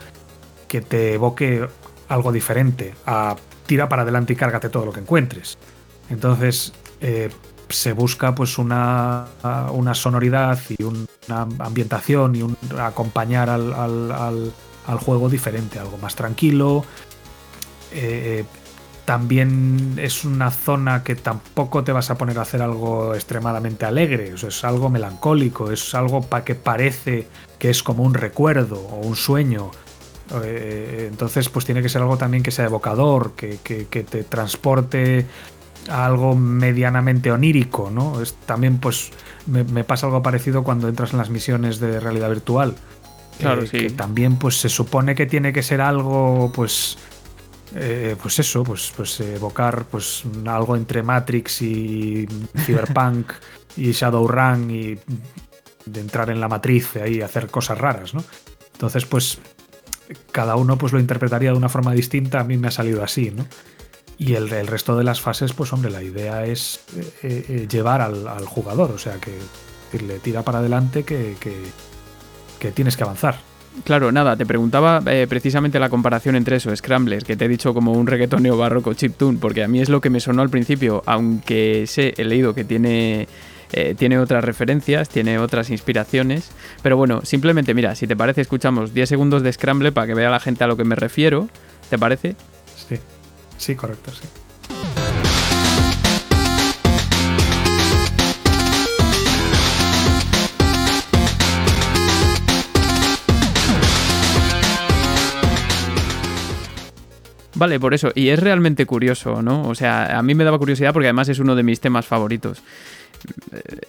que te evoque algo diferente a tira para adelante y cárgate todo lo que encuentres. Entonces eh, se busca pues una, una sonoridad y un, una ambientación y un acompañar al, al, al, al, juego diferente, algo más tranquilo. Eh, también es una zona que tampoco te vas a poner a hacer algo extremadamente alegre, o sea, es algo melancólico, es algo pa que parece que es como un recuerdo o un sueño. Eh, entonces, pues tiene que ser algo también que sea evocador, que, que, que te transporte a algo medianamente onírico, ¿no? Es, también, pues, me, me, pasa algo parecido cuando entras en las misiones de realidad virtual. Claro, eh, sí. Que también, pues, se supone que tiene que ser algo, pues eh, pues eso, pues, pues evocar pues algo entre Matrix y Cyberpunk [laughs] y Shadowrun y de entrar en la matriz ahí hacer cosas raras, ¿no? Entonces, pues cada uno pues lo interpretaría de una forma distinta, a mí me ha salido así, ¿no? Y el, el resto de las fases, pues hombre, la idea es eh, eh, llevar al, al, jugador, o sea, que le tira para adelante que, que, que tienes que avanzar. Claro, nada, te preguntaba eh, precisamente la comparación entre eso, Scramblers, que te he dicho como un reggaetón neobarroco chiptune, porque a mí es lo que me sonó al principio, aunque sé, he leído que tiene, eh, tiene otras referencias, tiene otras inspiraciones, pero bueno, simplemente mira, si te parece, escuchamos 10 segundos de Scramble para que vea la gente a lo que me refiero, ¿te parece? Sí, sí, correcto, sí. Vale, por eso. Y es realmente curioso, ¿no? O sea, a mí me daba curiosidad porque además es uno de mis temas favoritos.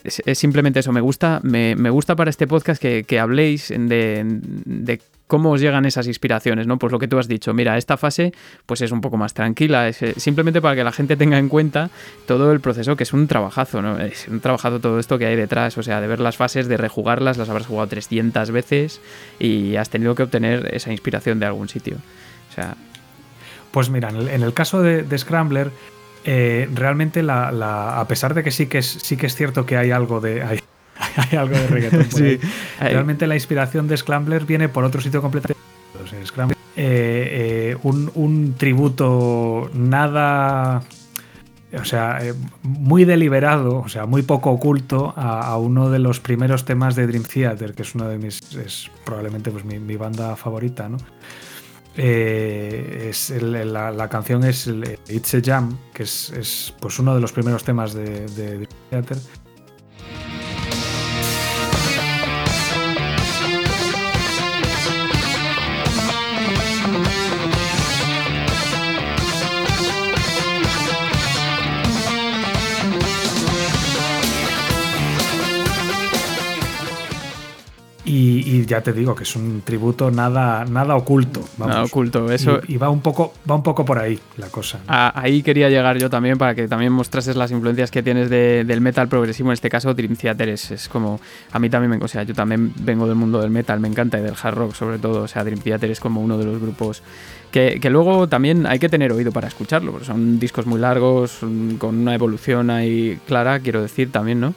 Es, es simplemente eso. Me gusta, me, me, gusta para este podcast que, que habléis de, de, cómo os llegan esas inspiraciones, ¿no? Pues lo que tú has dicho. Mira, esta fase pues es un poco más tranquila. Es simplemente para que la gente tenga en cuenta todo el proceso, que es un trabajazo, ¿no? Es un trabajazo todo esto que hay detrás. O sea, de ver las fases, de rejugarlas, las habrás jugado 300 veces y has tenido que obtener esa inspiración de algún sitio. O sea, pues mira, en el, en el caso de, de Scrambler, eh, realmente la, la, a pesar de que sí que es, sí que es cierto que hay algo de. Hay, [laughs] hay algo de reggaetón. sí, realmente la inspiración de Scrambler viene por otro sitio completamente. Scrambler, eh, eh, un, un, tributo nada. O sea, muy deliberado, o sea, muy poco oculto a, a, uno de los primeros temas de Dream Theater, que es uno de mis. es probablemente pues, mi, mi banda favorita, ¿no? Eh, es la, la, canción es el, It's a Jam, que es, es, pues uno de los primeros temas de, de, de Theater. Y, y, ya te digo que es un tributo nada, nada oculto. nada oculto, eso. Y, va, un poco, va un poco por ahí la cosa. ahí quería llegar yo también para que también mostrases las influencias que tienes del metal progresivo, en este caso Dream Theater es, como. A mí también, me, o sea, yo también vengo del mundo del metal, me encanta y del hard rock sobre todo. O sea, Dream Theater es como uno de los grupos que, luego también hay que tener oído para escucharlo, porque son discos muy largos, con una evolución ahí clara, quiero decir también, ¿no?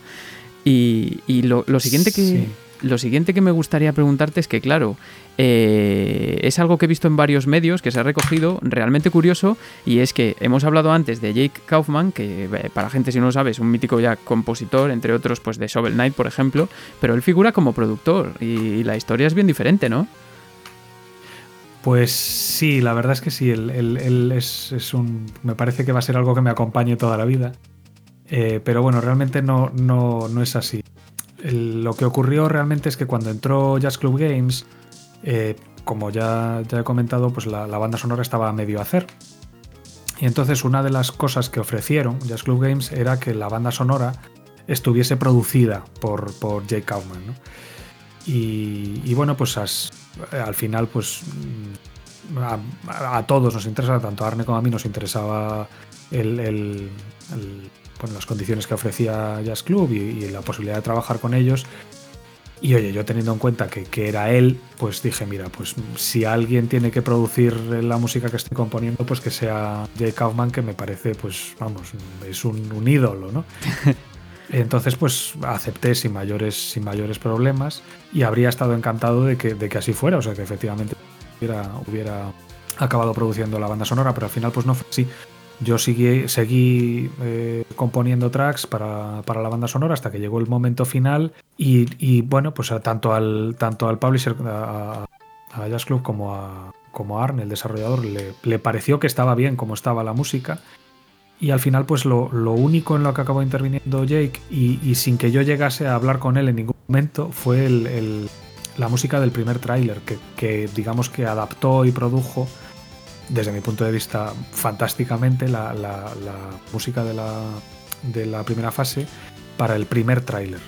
Y, lo, siguiente que lo siguiente que me gustaría preguntarte es que, claro, eh, es algo que he visto en varios medios, que se ha recogido, realmente curioso, y es que hemos hablado antes de Jake Kaufman, que eh, para gente si no lo sabe es un mítico ya compositor, entre otros pues de Shovel Knight, por ejemplo, pero él figura como productor, y, la historia es bien diferente, ¿no? Pues sí, la verdad es que sí, él, es, un... me parece que va a ser algo que me acompañe toda la vida. Eh, pero bueno, realmente no, no, no es así lo que ocurrió realmente es que cuando entró Jazz Club Games, eh, como ya, ya, he comentado, pues la, banda sonora estaba a medio hacer. Y entonces una de las cosas que ofrecieron Jazz Club Games era que la banda sonora estuviese producida por, por Jake Kaufman. Y, bueno, pues al final, pues a, todos nos interesa, tanto a Arne como a mí nos interesaba el las condiciones que ofrecía Jazz Club y, la posibilidad de trabajar con ellos. Y oye, yo teniendo en cuenta que, era él, pues dije, mira, pues si alguien tiene que producir la música que estoy componiendo, pues que sea Jay Kaufman, que me parece, pues vamos, es un, ídolo, ¿no? [laughs] Entonces, pues acepté sin mayores, sin mayores problemas y habría estado encantado de que, de que así fuera, o sea, que efectivamente hubiera, hubiera acabado produciendo la banda sonora, pero al final pues no fue así yo seguí, eh, componiendo tracks para, la banda sonora hasta que llegó el momento final y, bueno, pues tanto, al, tanto al publisher, a, Jazz Club como a, como Arne, el desarrollador, le, pareció que estaba bien como estaba la música y al final pues lo, único en lo que acabó interviniendo Jake y, sin que yo llegase a hablar con él en ningún momento fue la música del primer tráiler que digamos que adaptó y produjo desde mi punto de vista, fantásticamente la, música de la, primera fase para el primer tráiler.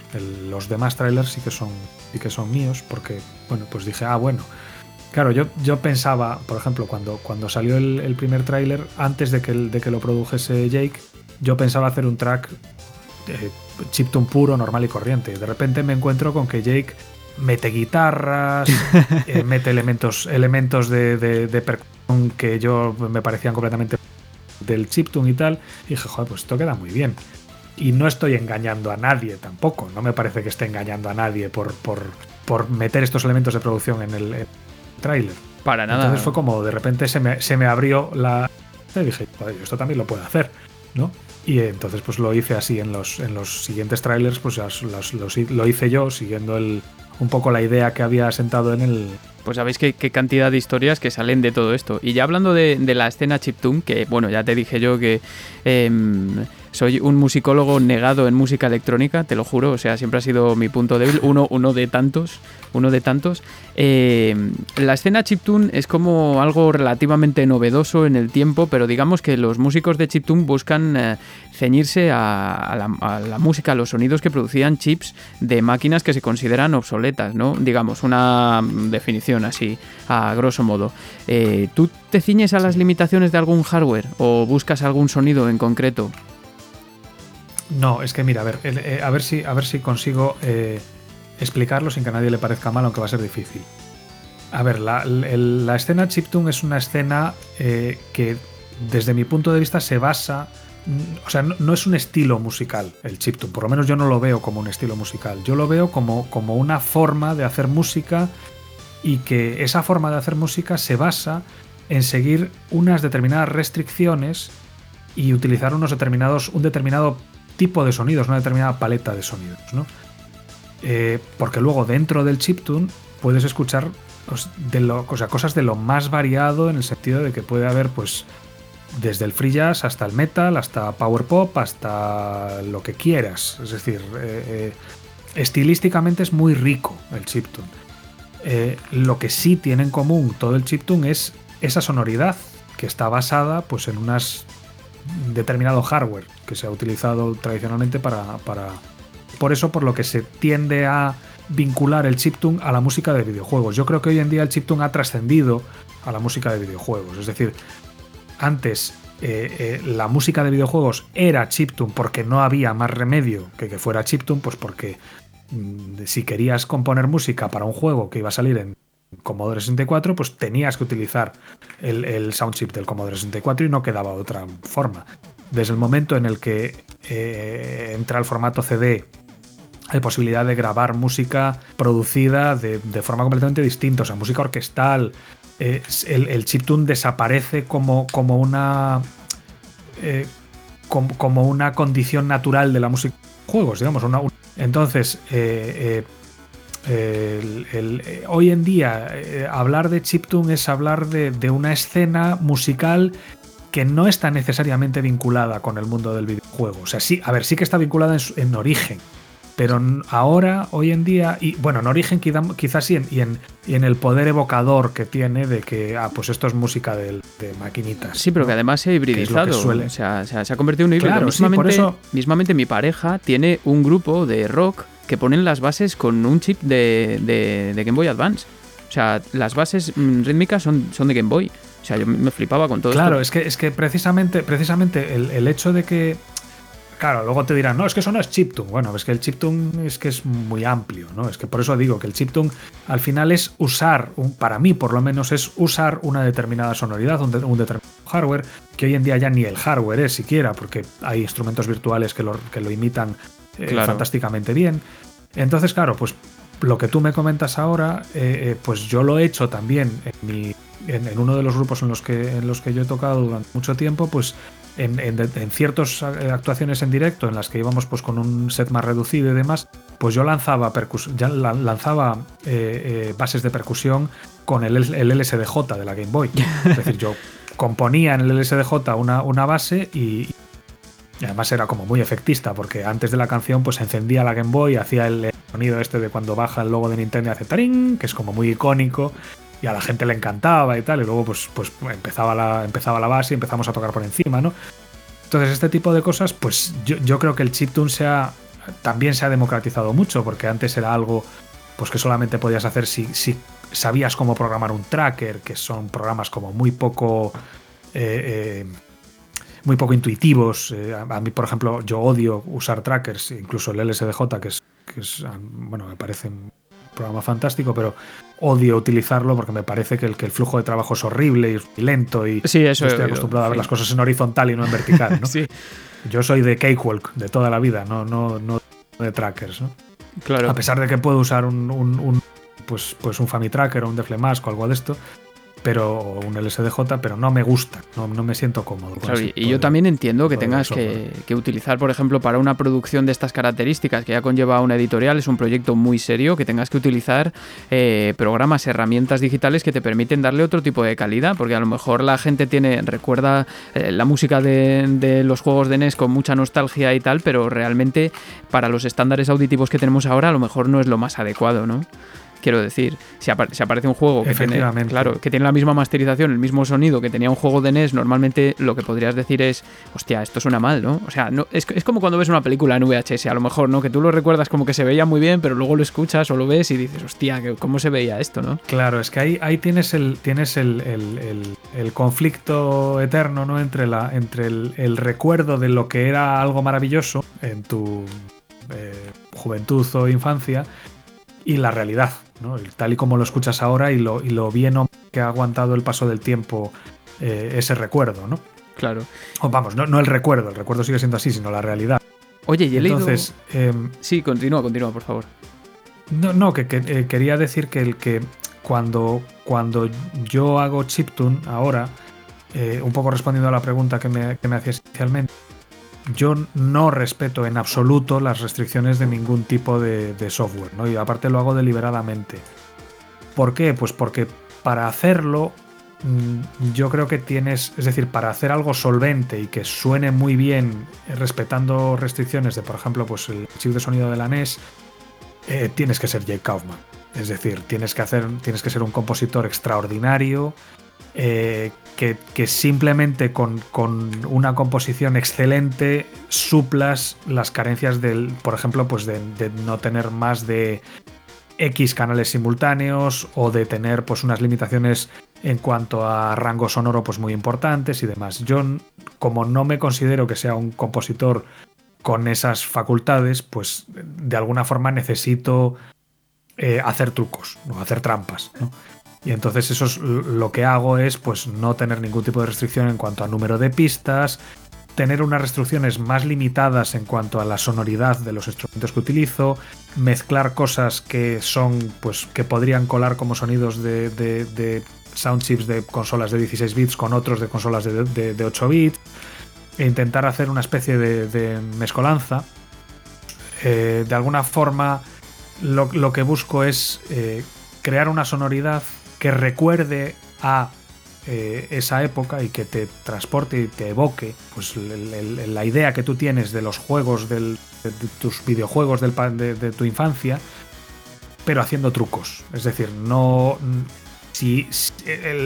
Los demás trailers sí que son, sí que son míos, porque, bueno, pues dije, ah, bueno. Claro, yo, yo pensaba, por ejemplo, cuando, cuando salió el, primer tráiler, antes de que, de que lo produjese Jake, yo pensaba hacer un track eh, puro, normal y corriente. De repente me encuentro con que Jake mete guitarras, [laughs] eh, mete elementos, elementos de, de, de percusión que yo me parecían completamente del chiptune y tal. Y dije, joder, pues esto queda muy bien. Y no estoy engañando a nadie tampoco. No me parece que esté engañando a nadie por, por, por meter estos elementos de producción en el, tráiler. Para nada. Entonces fue como de repente se me, se me abrió la. Y dije, joder, esto también lo puedo hacer, ¿no? Y entonces pues lo hice así en los, en los siguientes trailers, pues lo hice yo siguiendo el, un poco la idea que había sentado en el, pues sabéis qué, cantidad de historias que salen de todo esto. Y ya hablando de, la escena chiptune, que bueno, ya te dije yo que em, soy un musicólogo negado en música electrónica, te lo juro, o sea, siempre ha sido mi punto débil, [laughs] uno, uno de tantos, uno de tantos. Em, la escena chiptune es como algo relativamente novedoso en el tiempo, pero digamos que los músicos de chiptune buscan eh, ceñirse a, la, música, a los sonidos que producían chips de máquinas que se consideran obsoletas, ¿no? Digamos, una definición así, a grosso modo. Eh, ¿Tú te ciñes a las limitaciones de algún hardware o buscas algún sonido en concreto? No, es que mira, a ver, eh, a ver si, a ver si consigo eh, explicarlo sin que a nadie le parezca mal, aunque va a ser difícil. A ver, la, la escena chiptune es una escena que desde mi punto de vista se basa o sea, no, es un estilo musical el chiptune, por lo menos yo no lo veo como un estilo musical, yo lo veo como, como una forma de hacer música y que esa forma de hacer música se basa en seguir unas determinadas restricciones y utilizar unos determinados, un determinado tipo de sonidos, una determinada paleta de sonidos, ¿no? Eh, porque luego dentro del chiptune puedes escuchar pues, cosas de lo más variado en el sentido de que puede haber pues desde el free jazz hasta el metal, hasta power pop, hasta lo que quieras. Es decir, eh, eh, estilísticamente es muy rico el chiptune. Lo que sí tiene en común todo el chiptune es esa sonoridad que está basada pues en unas determinado hardware que se ha utilizado tradicionalmente para, para... Por eso, por lo que se tiende a vincular el chiptune a la música de videojuegos. Yo creo que hoy en día el chiptune ha trascendido a la música de videojuegos. Es decir, antes eh, eh, la música de videojuegos era chiptune porque no había más remedio que que fuera chiptune, pues porque si querías componer música para un juego que iba a salir en Commodore 64, pues tenías que utilizar el, el sound chip del Commodore 64 y no quedaba de otra forma. Desde el momento en el que eh, entra el formato CD hay posibilidad de grabar música producida de, de, forma completamente distinta, o sea, música orquestal, eh, el, el chiptune desaparece como, como una. Eh, como, como, una condición natural de la música juegos, digamos. Una, un, entonces, eh, el, el, hoy en día, hablar de chiptune es hablar de, de, una escena musical que no está necesariamente vinculada con el mundo del videojuego. O sea, sí, a ver, sí que está vinculada en, en origen pero ahora, hoy en día, y bueno, en origen quizás sí, y en, y en el poder evocador que tiene de que, ah, pues esto es música de, de maquinitas. Sí, pero ¿no? que además se ha hibridizado. Suele... O sea, se ha, se ha, convertido en un híbrido. Claro, mismamente, sí, por eso... mismamente mi pareja tiene un grupo de rock que ponen las bases con un chip de, de, de Game Boy Advance. O sea, las bases mm, rítmicas son, son de Game Boy. O sea, yo me flipaba con todo claro, esto. es que, es que precisamente, precisamente el, el hecho de que Claro, luego te dirán, no, es que eso no es chiptune. Bueno, es que el chiptune es que es muy amplio, ¿no? Es que por eso digo que el chiptune al final es usar, un, para mí por lo menos, es usar una determinada sonoridad, un, de, un, determinado hardware, que hoy en día ya ni el hardware es siquiera, porque hay instrumentos virtuales que lo, que lo imitan eh, claro. fantásticamente bien. Entonces, claro, pues lo que tú me comentas ahora, eh, eh, pues yo lo he hecho también en, mi, en, en uno de los grupos en los, que, en los que yo he tocado durante mucho tiempo, pues en, en, en ciertas actuaciones en directo en las que íbamos pues con un set más reducido y demás, pues yo lanzaba, ya lanzaba eh, eh, bases de percusión con el, el, LSDJ de la Game Boy. [laughs] Es decir, yo componía en el LSDJ una, una base y, y, además era como muy efectista porque antes de la canción pues encendía la Game Boy, hacía el sonido este de cuando baja el logo de Nintendo y hace tarín, que es como muy icónico y a la gente le encantaba y tal, y luego pues, pues empezaba, la, empezaba la base y empezamos a tocar por encima, ¿no? Entonces este tipo de cosas, pues yo, yo creo que el chiptune se también se ha democratizado mucho, porque antes era algo pues que solamente podías hacer si, si sabías cómo programar un tracker, que son programas como muy poco... Eh, eh, muy poco intuitivos. Eh, a, mí, por ejemplo, yo odio usar trackers, incluso el LSDJ, que es, que es bueno, me parece un programa fantástico, pero odio utilizarlo porque me parece que el, que el flujo de trabajo es horrible y lento y sí, eso estoy acostumbrado a ver las cosas en horizontal y no en vertical. ¿no? [laughs] sí. Yo soy de Cakewalk de toda la vida, no, no, no de trackers. ¿no? Claro. A pesar de que puedo usar un, un, un pues, pues un Famitracker o un Deflemask o algo de esto, pero un LSDJ, pero no me gusta, no, no me siento cómodo. Claro, y yo también entiendo que tengas que, que, utilizar, por ejemplo, para una producción de estas características que ya conlleva una editorial, es un proyecto muy serio, que tengas que utilizar eh, programas, herramientas digitales que te permiten darle otro tipo de calidad, porque a lo mejor la gente tiene recuerda eh, la música de, de, los juegos de NES con mucha nostalgia y tal, pero realmente para los estándares auditivos que tenemos ahora a lo mejor no es lo más adecuado, ¿no? Quiero decir, si, apa si, aparece un juego que tiene, claro, que tiene la misma masterización, el mismo sonido que tenía un juego de NES, normalmente lo que podrías decir es, hostia, esto suena mal, ¿no? O sea, no, es, es, como cuando ves una película en VHS, a lo mejor, ¿no? Que tú lo recuerdas como que se veía muy bien, pero luego lo escuchas o lo ves y dices, hostia, ¿cómo se veía esto, no? Claro, es que ahí, ahí tienes el, tienes el, el, el, el conflicto eterno, ¿no? Entre, la, entre el, recuerdo de lo que era algo maravilloso en tu eh, juventud o infancia y la realidad, ¿no? tal y como lo escuchas ahora y lo, y lo bien que ha aguantado el paso del tiempo eh, ese recuerdo, ¿no? Claro. O vamos, no, no, el recuerdo, el recuerdo sigue siendo así, sino la realidad. Oye, y he Entonces, leído... eh, sí, continúa, continúa, por favor. No, no, que, que eh, quería decir que el que cuando, cuando yo hago chiptune ahora, eh, un poco respondiendo a la pregunta que me, que me hacías inicialmente, yo no respeto en absoluto las restricciones de ningún tipo de, software, ¿no? Y aparte lo hago deliberadamente. ¿Por qué? Pues porque para hacerlo mm, yo creo que tienes, es decir, para hacer algo solvente y que suene muy bien respetando restricciones de, por ejemplo, pues el chip de sonido de la NES, eh, tienes que ser Jake Kaufman. Es decir, tienes que, hacer, tienes que ser un compositor extraordinario, eh, que, simplemente con, con, una composición excelente suplas las carencias del, por ejemplo, pues de, no tener más de X canales simultáneos o de tener pues unas limitaciones en cuanto a rango sonoro pues muy importantes y demás. Yo como no me considero que sea un compositor con esas facultades, pues de alguna forma necesito eh, hacer trucos, ¿no? hacer trampas. Y entonces eso es lo que hago es pues no tener ningún tipo de restricción en cuanto a número de pistas, tener unas restricciones más limitadas en cuanto a la sonoridad de los instrumentos que utilizo, mezclar cosas que son, pues, que podrían colar como sonidos de, de, sound chips de consolas de 16 bits con otros de consolas de, 8 bits, e intentar hacer una especie de, mezcolanza. Eh, de alguna forma, lo, que busco es eh, crear una sonoridad que recuerde a eh, esa época y que te transporte y te evoque pues la idea que tú tienes de los juegos, de, tus videojuegos del, de, tu infancia, pero haciendo trucos. Es decir, no. Si,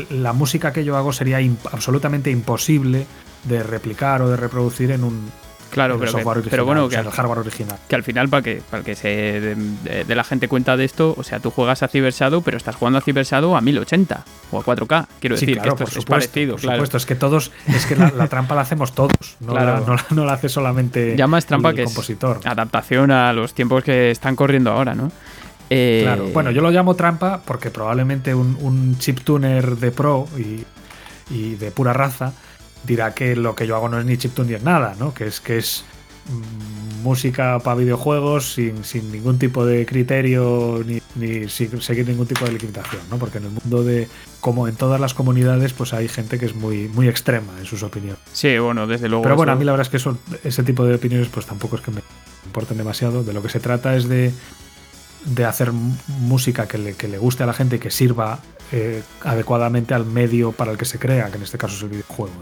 la música que yo hago sería absolutamente imposible de replicar o de reproducir en un, Claro, pero, bueno, que, el hardware original. Que al final, para que, para que se de, la gente cuenta de esto, o sea, tú juegas a Cyber Shadow, pero estás jugando a Cyber Shadow a 1080 o a 4K. Quiero decir que esto es parecido. Por supuesto, es que todos, es que la, trampa la hacemos todos, no, la, no, la hace solamente ya más trampa el que compositor. adaptación a los tiempos que están corriendo ahora, ¿no? Eh, claro, bueno, yo lo llamo trampa porque probablemente un, un chip tuner de pro y, y de pura raza dirá que lo que yo hago no es ni chiptune ni es nada, ¿no? Que es que es mm, música para videojuegos sin, ningún tipo de criterio ni, ni seguir ningún tipo de limitación, ¿no? Porque en el mundo de, como en todas las comunidades, pues hay gente que es muy, muy extrema en sus opiniones. Sí, bueno, desde luego. Pero bueno, a mí la verdad es que ese tipo de opiniones pues tampoco es que me importen demasiado. De lo que se trata es de, de hacer música que le, que le guste a la gente y que sirva eh, adecuadamente al medio para el que se crea, que en este caso es el videojuego.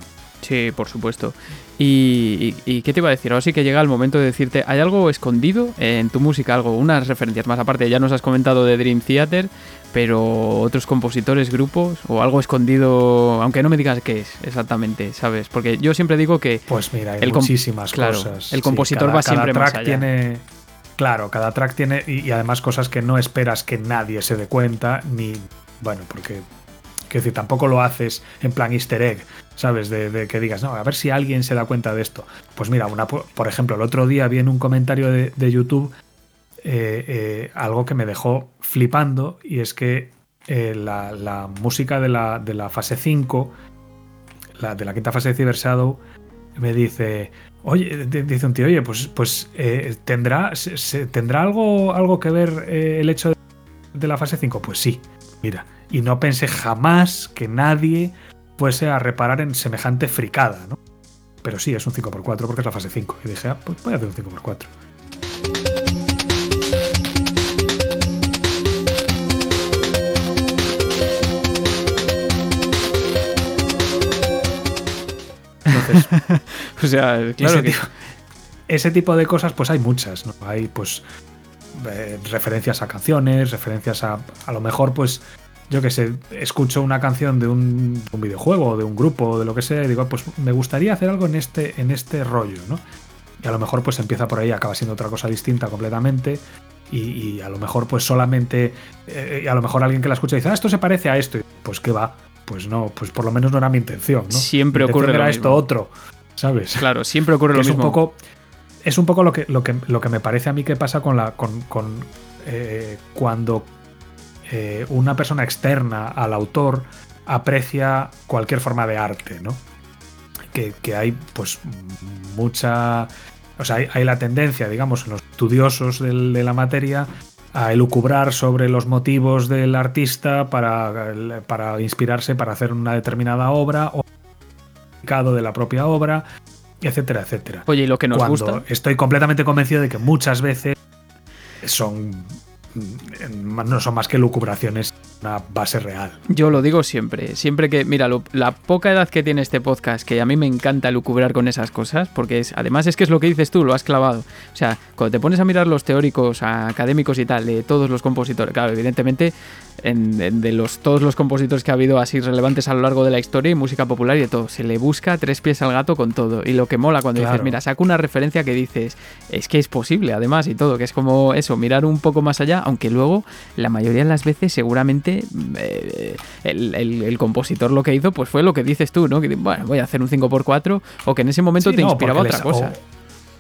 Sí, por supuesto. Y, qué te iba a decir? Ahora sí que llega el momento de decirte, ¿hay algo escondido en tu música? Algo, unas referencias más aparte. Ya nos has comentado de Dream Theater, pero otros compositores, grupos, o algo escondido, aunque no me digas qué es exactamente, ¿sabes? Porque yo siempre digo que... Pues mira, hay muchísimas cosas. El compositor va siempre track más allá. Tiene, claro, cada track tiene, y, y además cosas que no esperas que nadie se dé cuenta, ni, bueno, porque Quiero decir, tampoco lo haces en plan easter egg, ¿sabes? De, que digas, no, a ver si alguien se da cuenta de esto. Pues mira, una, por ejemplo, el otro día vi en un comentario de, YouTube eh, eh, algo que me dejó flipando y es que eh, la, música de la, de la fase 5, la, de la quinta fase de Cyber Shadow, me dice, oye, dice un tío, oye, pues, pues ¿tendrá, ¿tendrá algo, algo que ver el hecho de, de la fase 5? Pues sí, mira y no pensé jamás que nadie fuese a reparar en semejante fricada, ¿no? Pero sí, es un 5x4 porque es la fase 5. Y dije, ah, pues voy a hacer un 5x4. Entonces, [laughs] o sea, claro ese, tipo, ese, tipo, de cosas, pues hay muchas, ¿no? Hay, pues, eh, referencias a canciones, referencias a, a lo mejor, pues, yo que sé, escucho una canción de un, videojuego, o de un grupo, o de lo que sea, y digo, pues me gustaría hacer algo en este, en este rollo, ¿no? Y a lo mejor pues empieza por ahí, acaba siendo otra cosa distinta completamente. Y, a lo mejor pues solamente, eh, a lo mejor alguien que la escucha dice, ah, esto se parece a esto. pues qué va, pues no, pues por lo menos no era mi intención, ¿no? Siempre ocurre era esto otro, ¿sabes? Claro, siempre ocurre [laughs] lo es mismo. Un poco, es un poco lo que, lo, que, lo que me parece a mí que pasa con la con, con eh, cuando eh, una persona externa al autor aprecia cualquier forma de arte, ¿no? Que, hay pues mucha... O sea, hay, la tendencia, digamos, en los estudiosos de la materia a elucubrar sobre los motivos del artista para, para inspirarse para hacer una determinada obra o de la propia obra, etcétera, etcétera. Oye, y lo que nos gusta. Estoy completamente convencido de que muchas veces son no son más que lucubraciones una base real. Yo lo digo siempre, siempre que, mira, la poca edad que tiene este podcast, que a mí me encanta lucubrar con esas cosas, porque es, además es que es lo que dices tú, lo has clavado. O sea, cuando te pones a mirar los teóricos, académicos y tal, de todos los compositores, claro, evidentemente, en, de los, todos los compositores que ha habido así relevantes a lo largo de la historia y música popular y de todo, se le busca tres pies al gato con todo. Y lo que mola cuando dices, mira, saco una referencia que dices, es que es posible, además, y todo, que es como eso, mirar un poco más allá, aunque luego la mayoría de las veces seguramente eh, el, compositor lo que hizo pues fue lo que dices tú, ¿no? Que bueno, voy a hacer un 5x4 o que en ese momento te inspiraba otra cosa.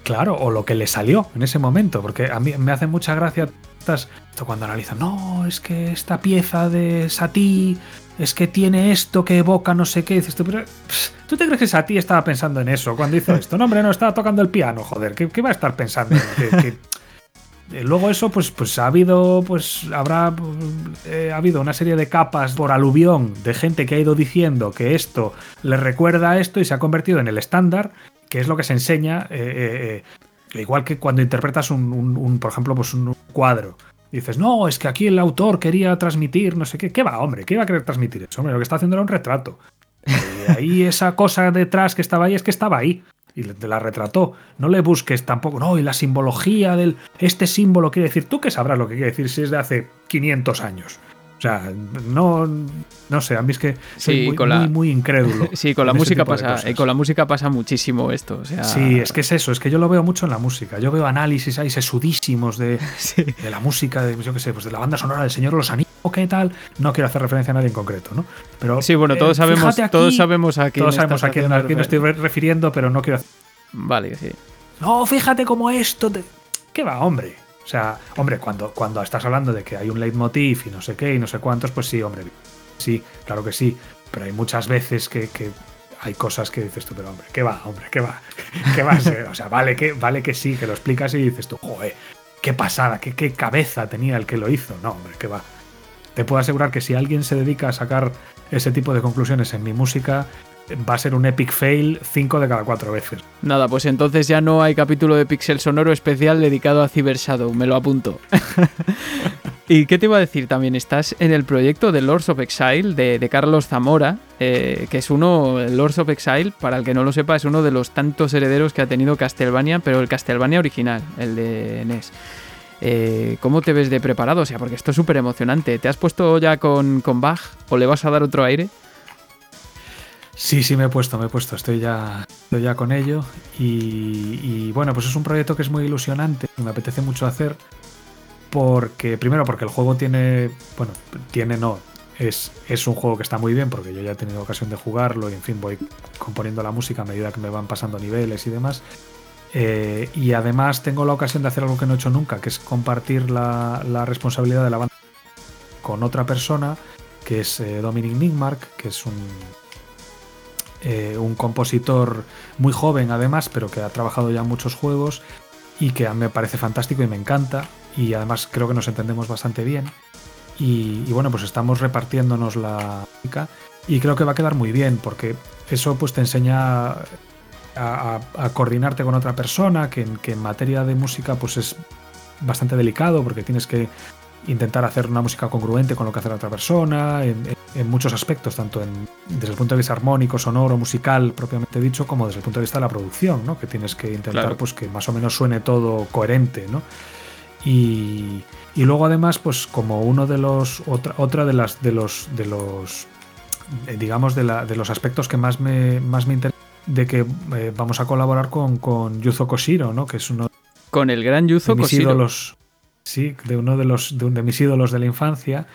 claro, o lo que le salió en ese momento, porque a mí me hace mucha gracia esto cuando analizan, no, es que esta pieza de Satie es que tiene esto que evoca no sé qué. Dices tú, pero ¿tú te crees que Satie estaba pensando en eso cuando hizo esto? No, hombre, no estaba tocando el piano, joder, ¿qué, va a estar pensando? [laughs] Eh, luego eso, pues, pues ha habido, pues habrá eh, ha habido una serie de capas por aluvión de gente que ha ido diciendo que esto le recuerda a esto y se ha convertido en el estándar, que es lo que se enseña, eh, igual que cuando interpretas un, por ejemplo, pues un cuadro. Dices, no, es que aquí el autor quería transmitir, no sé qué. ¿Qué va, hombre? ¿Qué iba a querer transmitir eso? Hombre, lo que está haciendo era un retrato. Y ahí esa cosa detrás que estaba ahí es que estaba ahí y te la retrató. No le busques tampoco, no, y la simbología del. Este símbolo quiere decir, tú que sabrás lo que quiere decir si es de hace 500 años. O sea, no, no sé, a mí es que soy muy, muy, incrédulo. [laughs] Sí, con la música pasa, eh, con la música pasa muchísimo esto. O sea... Sí, es que es eso, es que yo lo veo mucho en la música. Yo veo análisis ahí sesudísimos de, [laughs] de la música, de, yo qué sé, pues de la banda sonora del Señor los Anillos, qué tal. No quiero hacer referencia a nadie en concreto, ¿no? Pero sí, bueno, todos eh, sabemos, todos sabemos a quién todos sabemos a quién, me estoy refiriendo, pero no quiero. Vale, sí. No, fíjate cómo esto. ¿Qué va, hombre? O sea, hombre, cuando, cuando estás hablando de que hay un leitmotiv y no sé qué y no sé cuántos, pues sí, hombre. Sí, claro que sí. Pero hay muchas veces que, hay cosas que dices tú, pero hombre, ¿qué va, hombre? ¿Qué va? [laughs] ¿Qué va? O sea, vale que, vale que sí, que lo explicas y dices tú, joder, qué pasada, qué, qué cabeza tenía el que lo hizo. No, hombre, ¿qué va? Te puedo asegurar que si alguien se dedica a sacar ese tipo de conclusiones en mi música, va a ser un epic fail 5 de cada 4 veces. Nada, pues entonces ya no hay capítulo de Pixel Sonoro especial dedicado a Cyber Shadow, me lo apunto. [laughs] ¿Y qué te iba a decir también? Estás en el proyecto de Lords of Exile de, Carlos Zamora, eh, que es uno, Lords of Exile, para el que no lo sepa, es uno de los tantos herederos que ha tenido Castlevania, pero el Castlevania original, el de NES. Eh, ¿Cómo te ves de preparado? O sea, porque esto es súper emocionante. ¿Te has puesto ya con, con Bach o le vas a dar otro aire? Sí, sí, me he puesto, me he puesto. Estoy ya, estoy ya con ello. Y, bueno, pues es un proyecto que es muy ilusionante. Me apetece mucho hacer. Porque, primero, porque el juego tiene. Bueno, tiene no. Es, es un juego que está muy bien porque yo ya he tenido ocasión de jugarlo y en fin voy componiendo la música a medida que me van pasando niveles y demás. Eh, y además tengo la ocasión de hacer algo que no he hecho nunca, que es compartir la, responsabilidad de la banda con otra persona, que es eh, Dominic Nigmark, que es un, eh, un compositor muy joven además, pero que ha trabajado ya muchos juegos y que me parece fantástico y me encanta. Y además creo que nos entendemos bastante bien. Y, bueno, pues estamos repartiéndonos la música y creo que va a quedar muy bien porque eso pues te enseña a, coordinarte con otra persona, que, en materia de música pues es bastante delicado porque tienes que intentar hacer una música congruente con lo que hace la otra persona, en, muchos aspectos, tanto desde el punto de vista armónico, sonoro, musical, propiamente dicho, como desde el punto de vista de la producción, ¿no? que tienes que intentar pues, que más o menos suene todo coherente. ¿no? Y, luego además, pues como uno de los, otra, otra de las, de los, de los, eh, digamos, de, la, de los aspectos que más me, más me interesa de que eh, vamos a colaborar con, con Yuzo Koshiro, ¿no? Que es uno con el gran Yuzo de mis ídolos, sí, de uno de los de, mis ídolos de la infancia.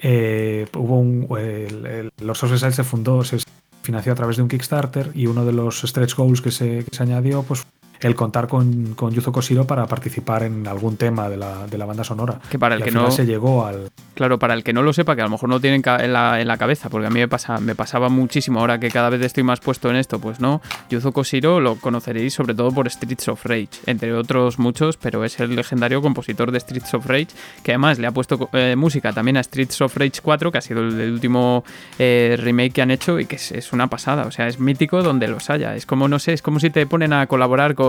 Eh, hubo un el, los se fundó, se financió a través de un Kickstarter y uno de los stretch goals que se, que se añadió pues el contar con, con Yuzo Koshiro para participar en algún tema de la, de la banda sonora. Que para el que no se llegó al. Claro, para el que no lo sepa, que a lo mejor no tienen en la, en la cabeza, porque a mí me, pasa, me pasaba muchísimo ahora que cada vez estoy más puesto en esto, pues no. Yuzo Koshiro lo conoceréis sobre todo por Streets of Rage, entre otros muchos, pero es el legendario compositor de Streets of Rage, que además le ha puesto eh, música también a Streets of Rage 4, que ha sido el, último eh, remake que han hecho y que es, es una pasada, o sea, es mítico donde los haya. Es como, no sé, es como si te ponen a colaborar con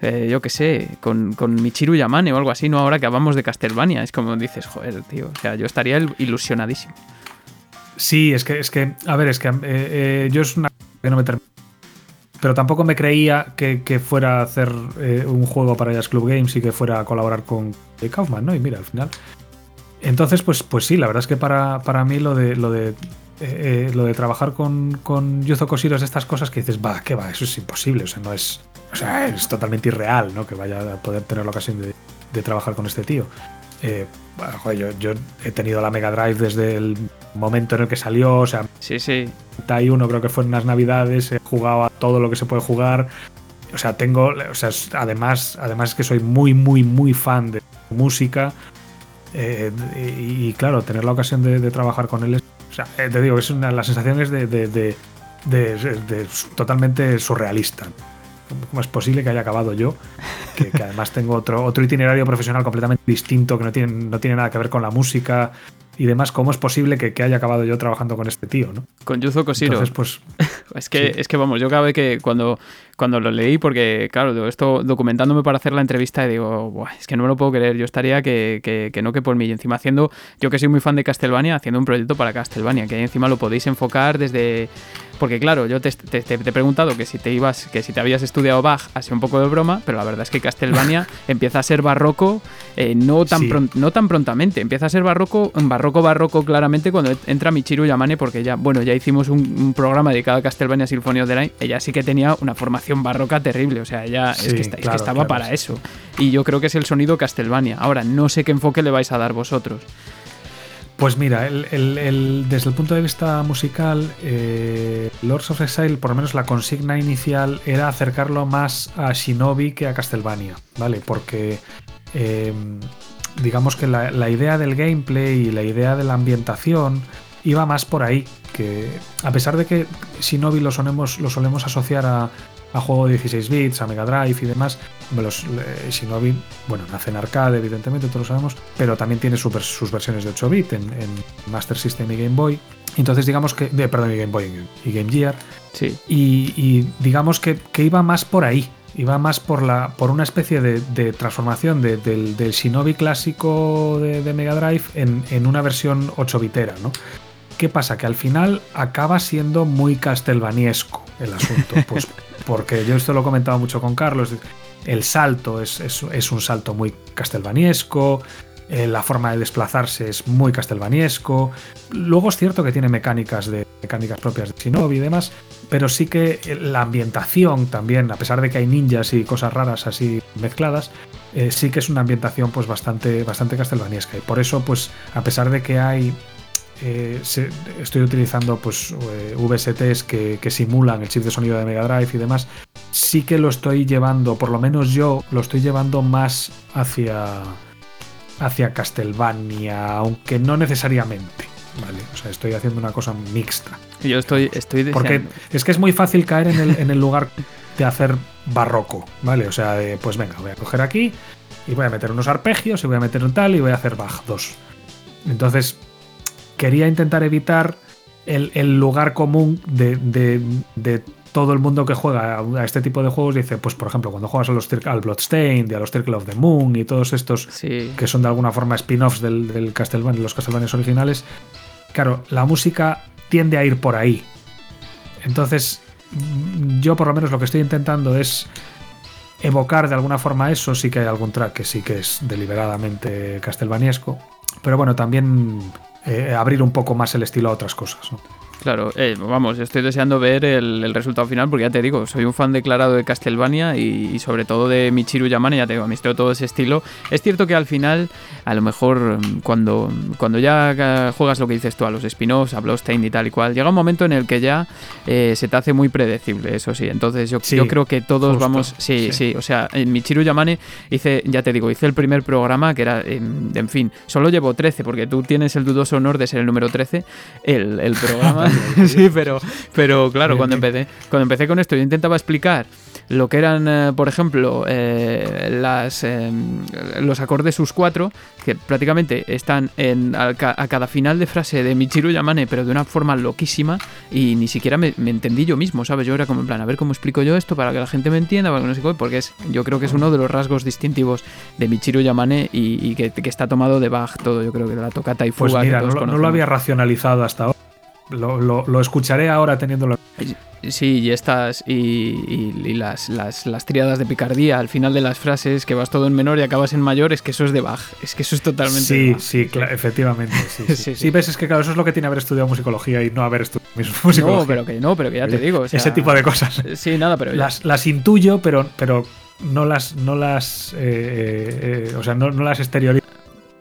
eh, yo qué sé, con, con Michiru Yamane o algo así, no ahora que hablamos de Castlevania. Es como dices, joder, tío, o sea, yo estaría ilusionadísimo. Sí, es que, es que, a ver, es que eh, yo es una que no me termino pero tampoco me creía que, fuera a hacer un juego para Jazz Club Games y que fuera a colaborar con Kaufman, ¿no? Y mira, al final. Entonces, pues, pues sí, la verdad es que para, para mí lo de, lo de eh, lo de trabajar con, con Yuzo Koshiro es estas cosas que dices, va, ¿qué va? Eso es imposible, o sea, no es. O sea, es totalmente irreal, ¿no? Que vaya a poder tener la ocasión de, trabajar con este tío. Eh, joder, yo, he tenido la Mega Drive desde el momento en el que salió, o sea, sí, sí. uno creo que fue en unas navidades, he jugado a todo lo que se puede jugar. O sea, tengo, o sea, además, además es que soy muy, muy, muy fan de música. Eh, y, claro, tener la ocasión de, de trabajar con él es o sea, eh, te digo, es una, la sensación es de, de, totalmente surrealista. ¿Cómo es posible que haya acabado yo? Que, además tengo otro, otro itinerario profesional completamente distinto, que no tiene, no tiene nada que ver con la música y demás. ¿Cómo es posible que, haya acabado yo trabajando con este tío? ¿no? Con Yuzo Koshiro. Entonces, pues. [laughs] es, que, es que vamos, yo cada vez que cuando, cuando lo leí, porque claro, esto documentándome para hacer la entrevista, digo, es que no me lo puedo creer. Yo estaría que, que, no que por mí. Y encima haciendo, yo que soy muy fan de Castlevania, haciendo un proyecto para Castlevania, que encima lo podéis enfocar desde. Porque claro, yo te, he preguntado que si te ibas, que si te habías estudiado Bach, así un poco de broma, pero la verdad es que Castlevania [laughs] empieza a ser barroco eh, no, tan no tan prontamente. Empieza a ser barroco, barroco, barroco claramente cuando entra Michiru Yamane, porque ya, bueno, ya hicimos un, programa dedicado a Castlevania Symphony of the Night. Ella sí que tenía una formación barroca terrible, o sea, ya es, que estaba para eso. Y yo creo que es el sonido Castlevania. Ahora, no sé qué enfoque le vais a dar vosotros. Pues mira, desde el punto de vista musical, eh, Lords of Exile, por lo menos la consigna inicial, era acercarlo más a Shinobi que a Castlevania, ¿vale? Porque em, digamos que la, idea del gameplay y la idea de la ambientación iba más por ahí, que a pesar de que Shinobi lo solemos asociar a, a juego de 16 bits, a Mega Drive y demás. Los eh, Shinobi, bueno, nace en arcade, evidentemente, todos lo sabemos, pero también tiene sus, versiones de 8 bit en, Master System y Game Boy. Entonces, digamos que. Perdón, y Game Boy y Game Gear. Sí. Y, digamos que, iba más por ahí. Iba más por, la, por una especie de, transformación del, Shinobi clásico de, Mega Drive en, en, una versión 8 bitera, ¿no? ¿Qué pasa? Que al final acaba siendo muy castelvaniesco el asunto. [laughs] Pues porque yo esto lo he comentado mucho con Carlos. El salto es, un salto muy castelvaniesco. Eh, la forma de desplazarse es muy castelvaniesco. Luego es cierto que tiene mecánicas de mecánicas propias de Shinobi y demás, pero sí que la ambientación también, a pesar de que hay ninjas y cosas raras así mezcladas, eh, sí que es una ambientación pues bastante, bastante. Y por eso, pues, a pesar de que hay eh, estoy utilizando pues eh, VSTs que, simulan el chip de sonido de Mega Drive y demás, sí que lo estoy llevando, por lo menos yo lo estoy llevando más hacia hacia Castlevania, aunque no necesariamente. Vale, o sea, estoy haciendo una cosa mixta. Yo estoy, estoy Porque es que es muy fácil caer en el, en el lugar de hacer barroco, ¿vale? O sea, pues venga, voy a coger aquí y voy a meter unos arpegios y voy a meter un tal y voy a hacer Bach 2. Entonces, quería intentar evitar el, lugar común de, todo el mundo que juega a este tipo de juegos. Dice, pues por ejemplo, cuando juegas a los al Bloodstained y a los Circle of the Moon y todos estos que son de alguna forma spin-offs del, del Castlevania, de los Castlevania originales, claro, la música tiende a ir por ahí. Entonces, yo por lo menos lo que estoy intentando es evocar de alguna forma eso. Sí que hay algún track que sí que es deliberadamente castelvaniesco. Pero bueno, también eh, abrir un poco más el estilo a otras cosas. Claro, eh, vamos, estoy deseando ver el, resultado final porque ya te digo, soy un fan declarado de Castlevania y, sobre todo de Michiru Yamane, ya te digo, me todo ese estilo. Es cierto que al final, a lo mejor mm, cuando, cuando ya juegas lo que dices tú, a los spin-offs, a Bloodstained y tal y cual, llega un momento en el que ya eh, se te hace muy predecible, eso sí. Entonces yo, yo creo que todos vamos, sí, sí, o sea, en Michiru Yamane hice, ya te digo, hice el primer programa que era, en, fin, solo llevo 13 porque tú tienes el dudoso honor de ser el número 13, el, el programa... [laughs] [laughs] sí, pero, pero claro, cuando empecé, cuando empecé con esto, yo intentaba explicar lo que eran, eh, por ejemplo, eh, las, los acordes sus 4, que prácticamente están en, a, cada final de frase de Michiru Yamane, pero de una forma loquísima, y ni siquiera me, entendí yo mismo, ¿sabes? Yo era como en plan, a ver cómo explico yo esto para que la gente me entienda, para que no sé porque es, yo creo que es uno de los rasgos distintivos de Michiru Yamane y, que, está tomado de Bach todo, yo creo que de la tocata y pues fuga. Pues mira, no, lo había racionalizado hasta ahora. Lo, lo, escucharé ahora teniéndolo. Sí, y estas y, las, las, las, triadas de picardía al final de las frases, que vas todo en menor y acabas en mayor, es que eso es de Bach. Es que eso es totalmente. Sí, sí, efectivamente. [laughs] Sí, sí. ves, es que claro, eso es lo que tiene haber estudiado musicología y no haber estudiado [laughs] musicología. No, pero que no, pero que ya te digo. Ese tipo de cosas. Sí, nada, pero. Las, las intuyo, pero, pero no las. No las eh, eh, eh, o sea, no, no las exteriorizo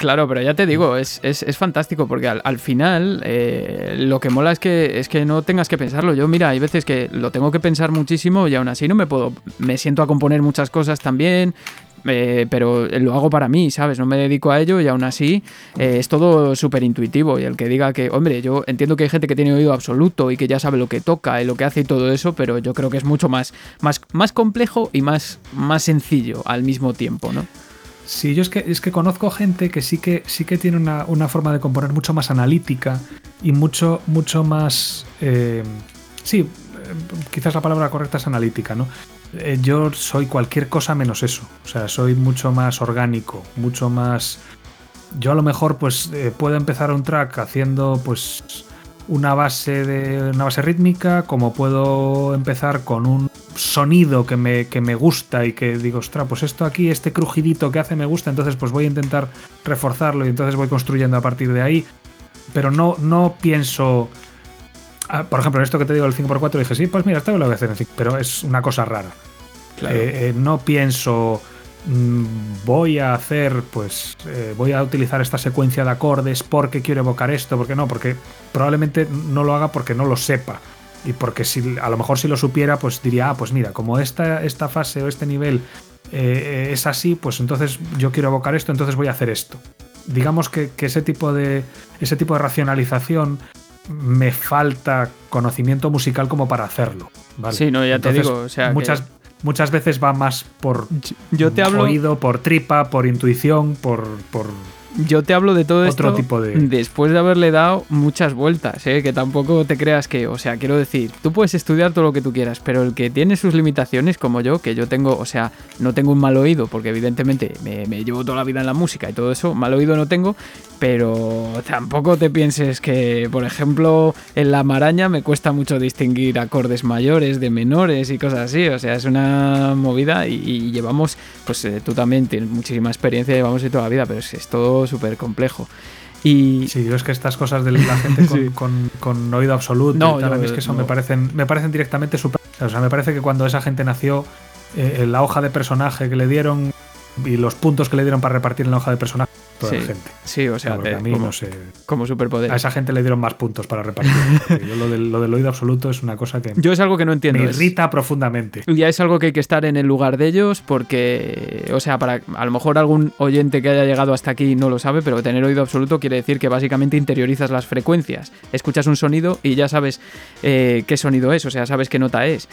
Claro, pero ya te digo, es, es, es fantástico porque al, final eh, lo que mola es que, es que no tengas que pensarlo. Yo, mira, hay veces que lo tengo que pensar muchísimo y aún así no me puedo. Me siento a componer muchas cosas también, eh, pero lo hago para mí, ¿sabes? No me dedico a ello y aún así eh, es todo súper intuitivo. Y el que diga que, hombre, yo entiendo que hay gente que tiene oído absoluto y que ya sabe lo que toca y lo que hace y todo eso, pero yo creo que es mucho más, más, más complejo y más, más sencillo al mismo tiempo, ¿no? Sí, yo es que, es que conozco gente que sí que, sí que tiene una, forma de componer mucho más analítica y mucho, mucho más... Eh, sí, eh, quizás la palabra correcta es analítica, ¿no? Eh, yo soy cualquier cosa menos eso. O sea, soy mucho más orgánico, mucho más... Yo a lo mejor pues puedo empezar un track haciendo pues una base de una base rítmica, como puedo empezar con un sonido que me, que me gusta y que digo, ostras, pues esto aquí, este crujidito que hace me gusta, entonces pues voy a intentar reforzarlo y entonces voy construyendo a partir de ahí. Pero no, no pienso. Ah, por ejemplo, en esto que te digo el 5x4 dije, sí, pues mira, esto lo voy a hacer en 5, pero es una cosa rara. Eh, eh, no pienso Mm, voy a hacer, pues eh, voy a utilizar esta secuencia de acordes porque quiero evocar esto, porque no, porque probablemente no lo haga porque no lo sepa. Y porque si a lo mejor si lo supiera, pues diría, ah, pues mira, como esta, esta fase o este nivel eh, es así, pues entonces yo quiero evocar esto, entonces voy a hacer esto. Digamos que, ese, tipo de, ese tipo de racionalización me falta conocimiento musical como para hacerlo. ¿vale? Sí, no, ya te digo. O sea, muchas, muchas veces va más por yo te hablo... oído, por tripa, por intuición, por, por yo te hablo de todo Otro esto tipo de... después de haberle dado muchas vueltas, ¿eh? que tampoco te creas que, o sea, quiero decir, tú puedes estudiar todo lo que tú quieras, pero el que tiene sus limitaciones, como yo, que yo tengo, o sea, no tengo un mal oído, porque evidentemente me, me llevo toda la vida en la música y todo eso, mal oído no tengo, pero tampoco te pienses que, por ejemplo, en la maraña me cuesta mucho distinguir acordes mayores de menores y cosas así, o sea, es una movida y, llevamos, pues eh, tú también tienes muchísima experiencia, llevamos de toda la vida, pero es, es todo súper complejo. Y... Sí, yo es que estas cosas de la gente [laughs] con, oído absoluto no, y tal, es que eso me parecen me parecen directamente súper... O sea, me parece que cuando esa gente nació, eh, la hoja de personaje que le dieron y los puntos que le dieron para repartir en la hoja de personaje sí, gente. Sí, o sea, a mí no sé. Como superpoder. A esa gente le dieron más puntos para repartir. [laughs] yo lo del, lo del, oído absoluto es una cosa que. Yo es algo que no entiendo. Me irrita profundamente. Ya es algo que hay que estar en el lugar de ellos porque, o sea, para a lo mejor algún oyente que haya llegado hasta aquí no lo sabe, pero tener oído absoluto quiere decir que básicamente interiorizas las frecuencias. Escuchas un sonido y ya sabes eh, qué sonido es, o sea, sabes qué nota es.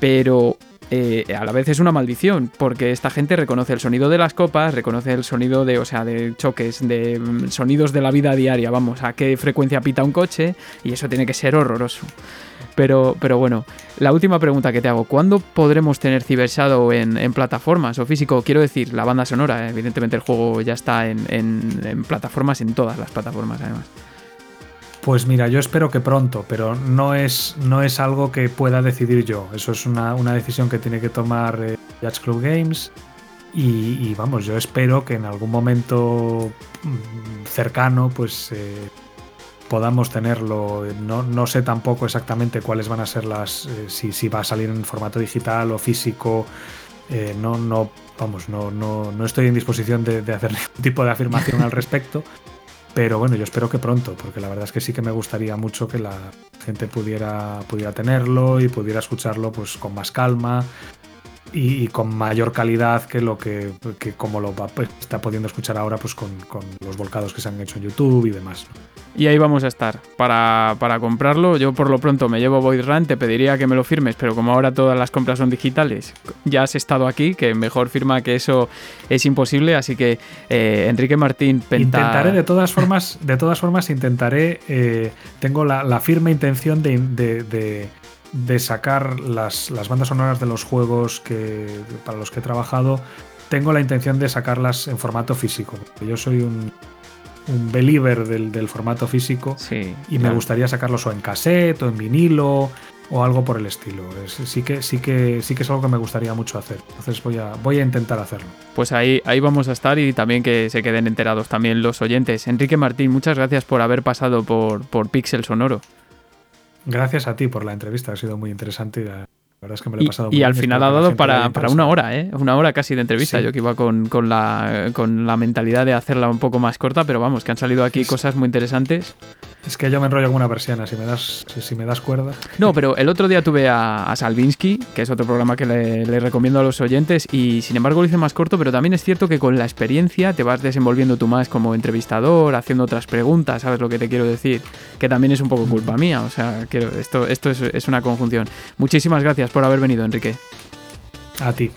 Pero eh, a la vez es una maldición, porque esta gente reconoce el sonido de las copas, reconoce el sonido de, o sea, de choques, de mm, sonidos de la vida diaria, vamos, a qué frecuencia pita un coche, y eso tiene que ser horroroso. Pero, pero bueno, la última pregunta que te hago, ¿cuándo podremos tener Cyber Shadow en, plataformas o físico? Quiero decir, la banda sonora, evidentemente el juego ya está en, en plataformas, en todas las plataformas además. Pues mira, yo espero que pronto, pero no es, no es algo que pueda decidir yo. Eso es una, decisión que tiene que tomar eh, Club Games. Y, vamos, yo espero que en algún momento mm, cercano, pues eh, podamos tenerlo. No, sé tampoco exactamente cuáles van a ser las. Eh, si, va a salir en formato digital o físico. Eh, no, no, vamos, no, no, no estoy en disposición de, de hacer [laughs] ningún tipo de afirmación al respecto. [laughs] Pero bueno, yo espero que pronto, porque la verdad es que sí que me gustaría mucho que la gente pudiera, pudiera tenerlo y pudiera escucharlo pues con más calma. Y, con mayor calidad que lo que, como lo pues, está pudiendo escuchar ahora pues con, los volcados que se han hecho en YouTube y demás. Y ahí vamos a estar para, comprarlo. Yo por lo pronto me llevo Void Run, te pediría que me lo firmes, pero como ahora todas las compras son digitales, ya has estado aquí, que mejor firma que eso es imposible. Así que eh, Enrique Martín, intentaré de todas formas, de todas formas intentaré. Eh, tengo la, firme intención de de sacar las, bandas sonoras de los juegos que, para los que he trabajado, tengo la intención de sacarlas en formato físico. Yo soy un, un believer del, formato físico y me gustaría sacarlos o en cassette o en vinilo o algo por el estilo. sí, que, sí, que, sí que es algo que me gustaría mucho hacer. Entonces voy a, voy a intentar hacerlo. Pues ahí, ahí vamos a estar y también que se queden enterados también los oyentes. Enrique Martín, muchas gracias por haber pasado por, por Pixel Sonoro. Gracias a ti por la entrevista, ha sido muy interesante. Y la verdad es que me lo he pasado y, y al final ha dado para, para, una hora, ¿eh? Una hora casi de entrevista. Yo que iba con, con, la, con la mentalidad de hacerla un poco más corta, pero vamos, que han salido aquí cosas muy interesantes. Es que yo me enrollo alguna persiana, si me das, si, me das cuerda. No, pero el otro día tuve a, a Salvinsky, que es otro programa que le, recomiendo a los oyentes, y sin embargo lo hice más corto, pero también es cierto que con la experiencia te vas desenvolviendo tú más como entrevistador, haciendo otras preguntas, ¿sabes lo que te quiero decir? Que también es un poco culpa mía, o sea, quiero, esto, esto es, es una conjunción. Muchísimas gracias por haber venido, Enrique. A ti.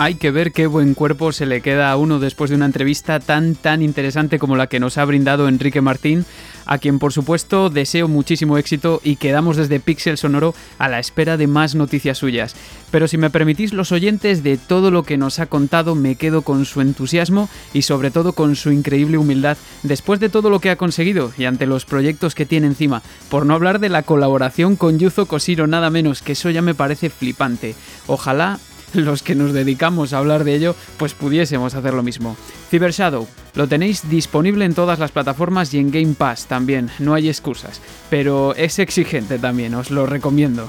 Hay que ver qué buen cuerpo se le queda a uno después de una entrevista tan tan interesante como la que nos ha brindado Enrique Martín, a quien por supuesto deseo muchísimo éxito y quedamos desde Pixel Sonoro a la espera de más noticias suyas. Pero si me permitís los oyentes de todo lo que nos ha contado, me quedo con su entusiasmo y sobre todo con su increíble humildad después de todo lo que ha conseguido y ante los proyectos que tiene encima, por no hablar de la colaboración con Yuzo Koshiro nada menos, que eso ya me parece flipante. Ojalá los que nos dedicamos a hablar de ello, pues pudiésemos hacer lo mismo. Cyber Shadow, lo tenéis disponible en todas las plataformas y en Game Pass también, no hay excusas, pero es exigente también, os lo recomiendo.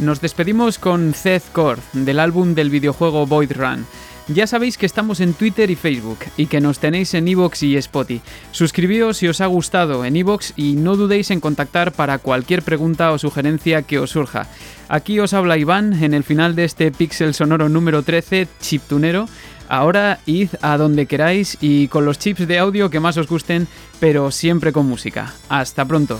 Nos despedimos con Zed Core, del álbum del videojuego Void Run. Ya sabéis que estamos en Twitter y Facebook y que nos tenéis en Evox y Spotify. Suscribíos si os ha gustado en Evox y no dudéis en contactar para cualquier pregunta o sugerencia que os surja. Aquí os habla Iván en el final de este Pixel Sonoro número 13, Chiptunero. Ahora id a donde queráis y con los chips de audio que más os gusten, pero siempre con música. Hasta pronto.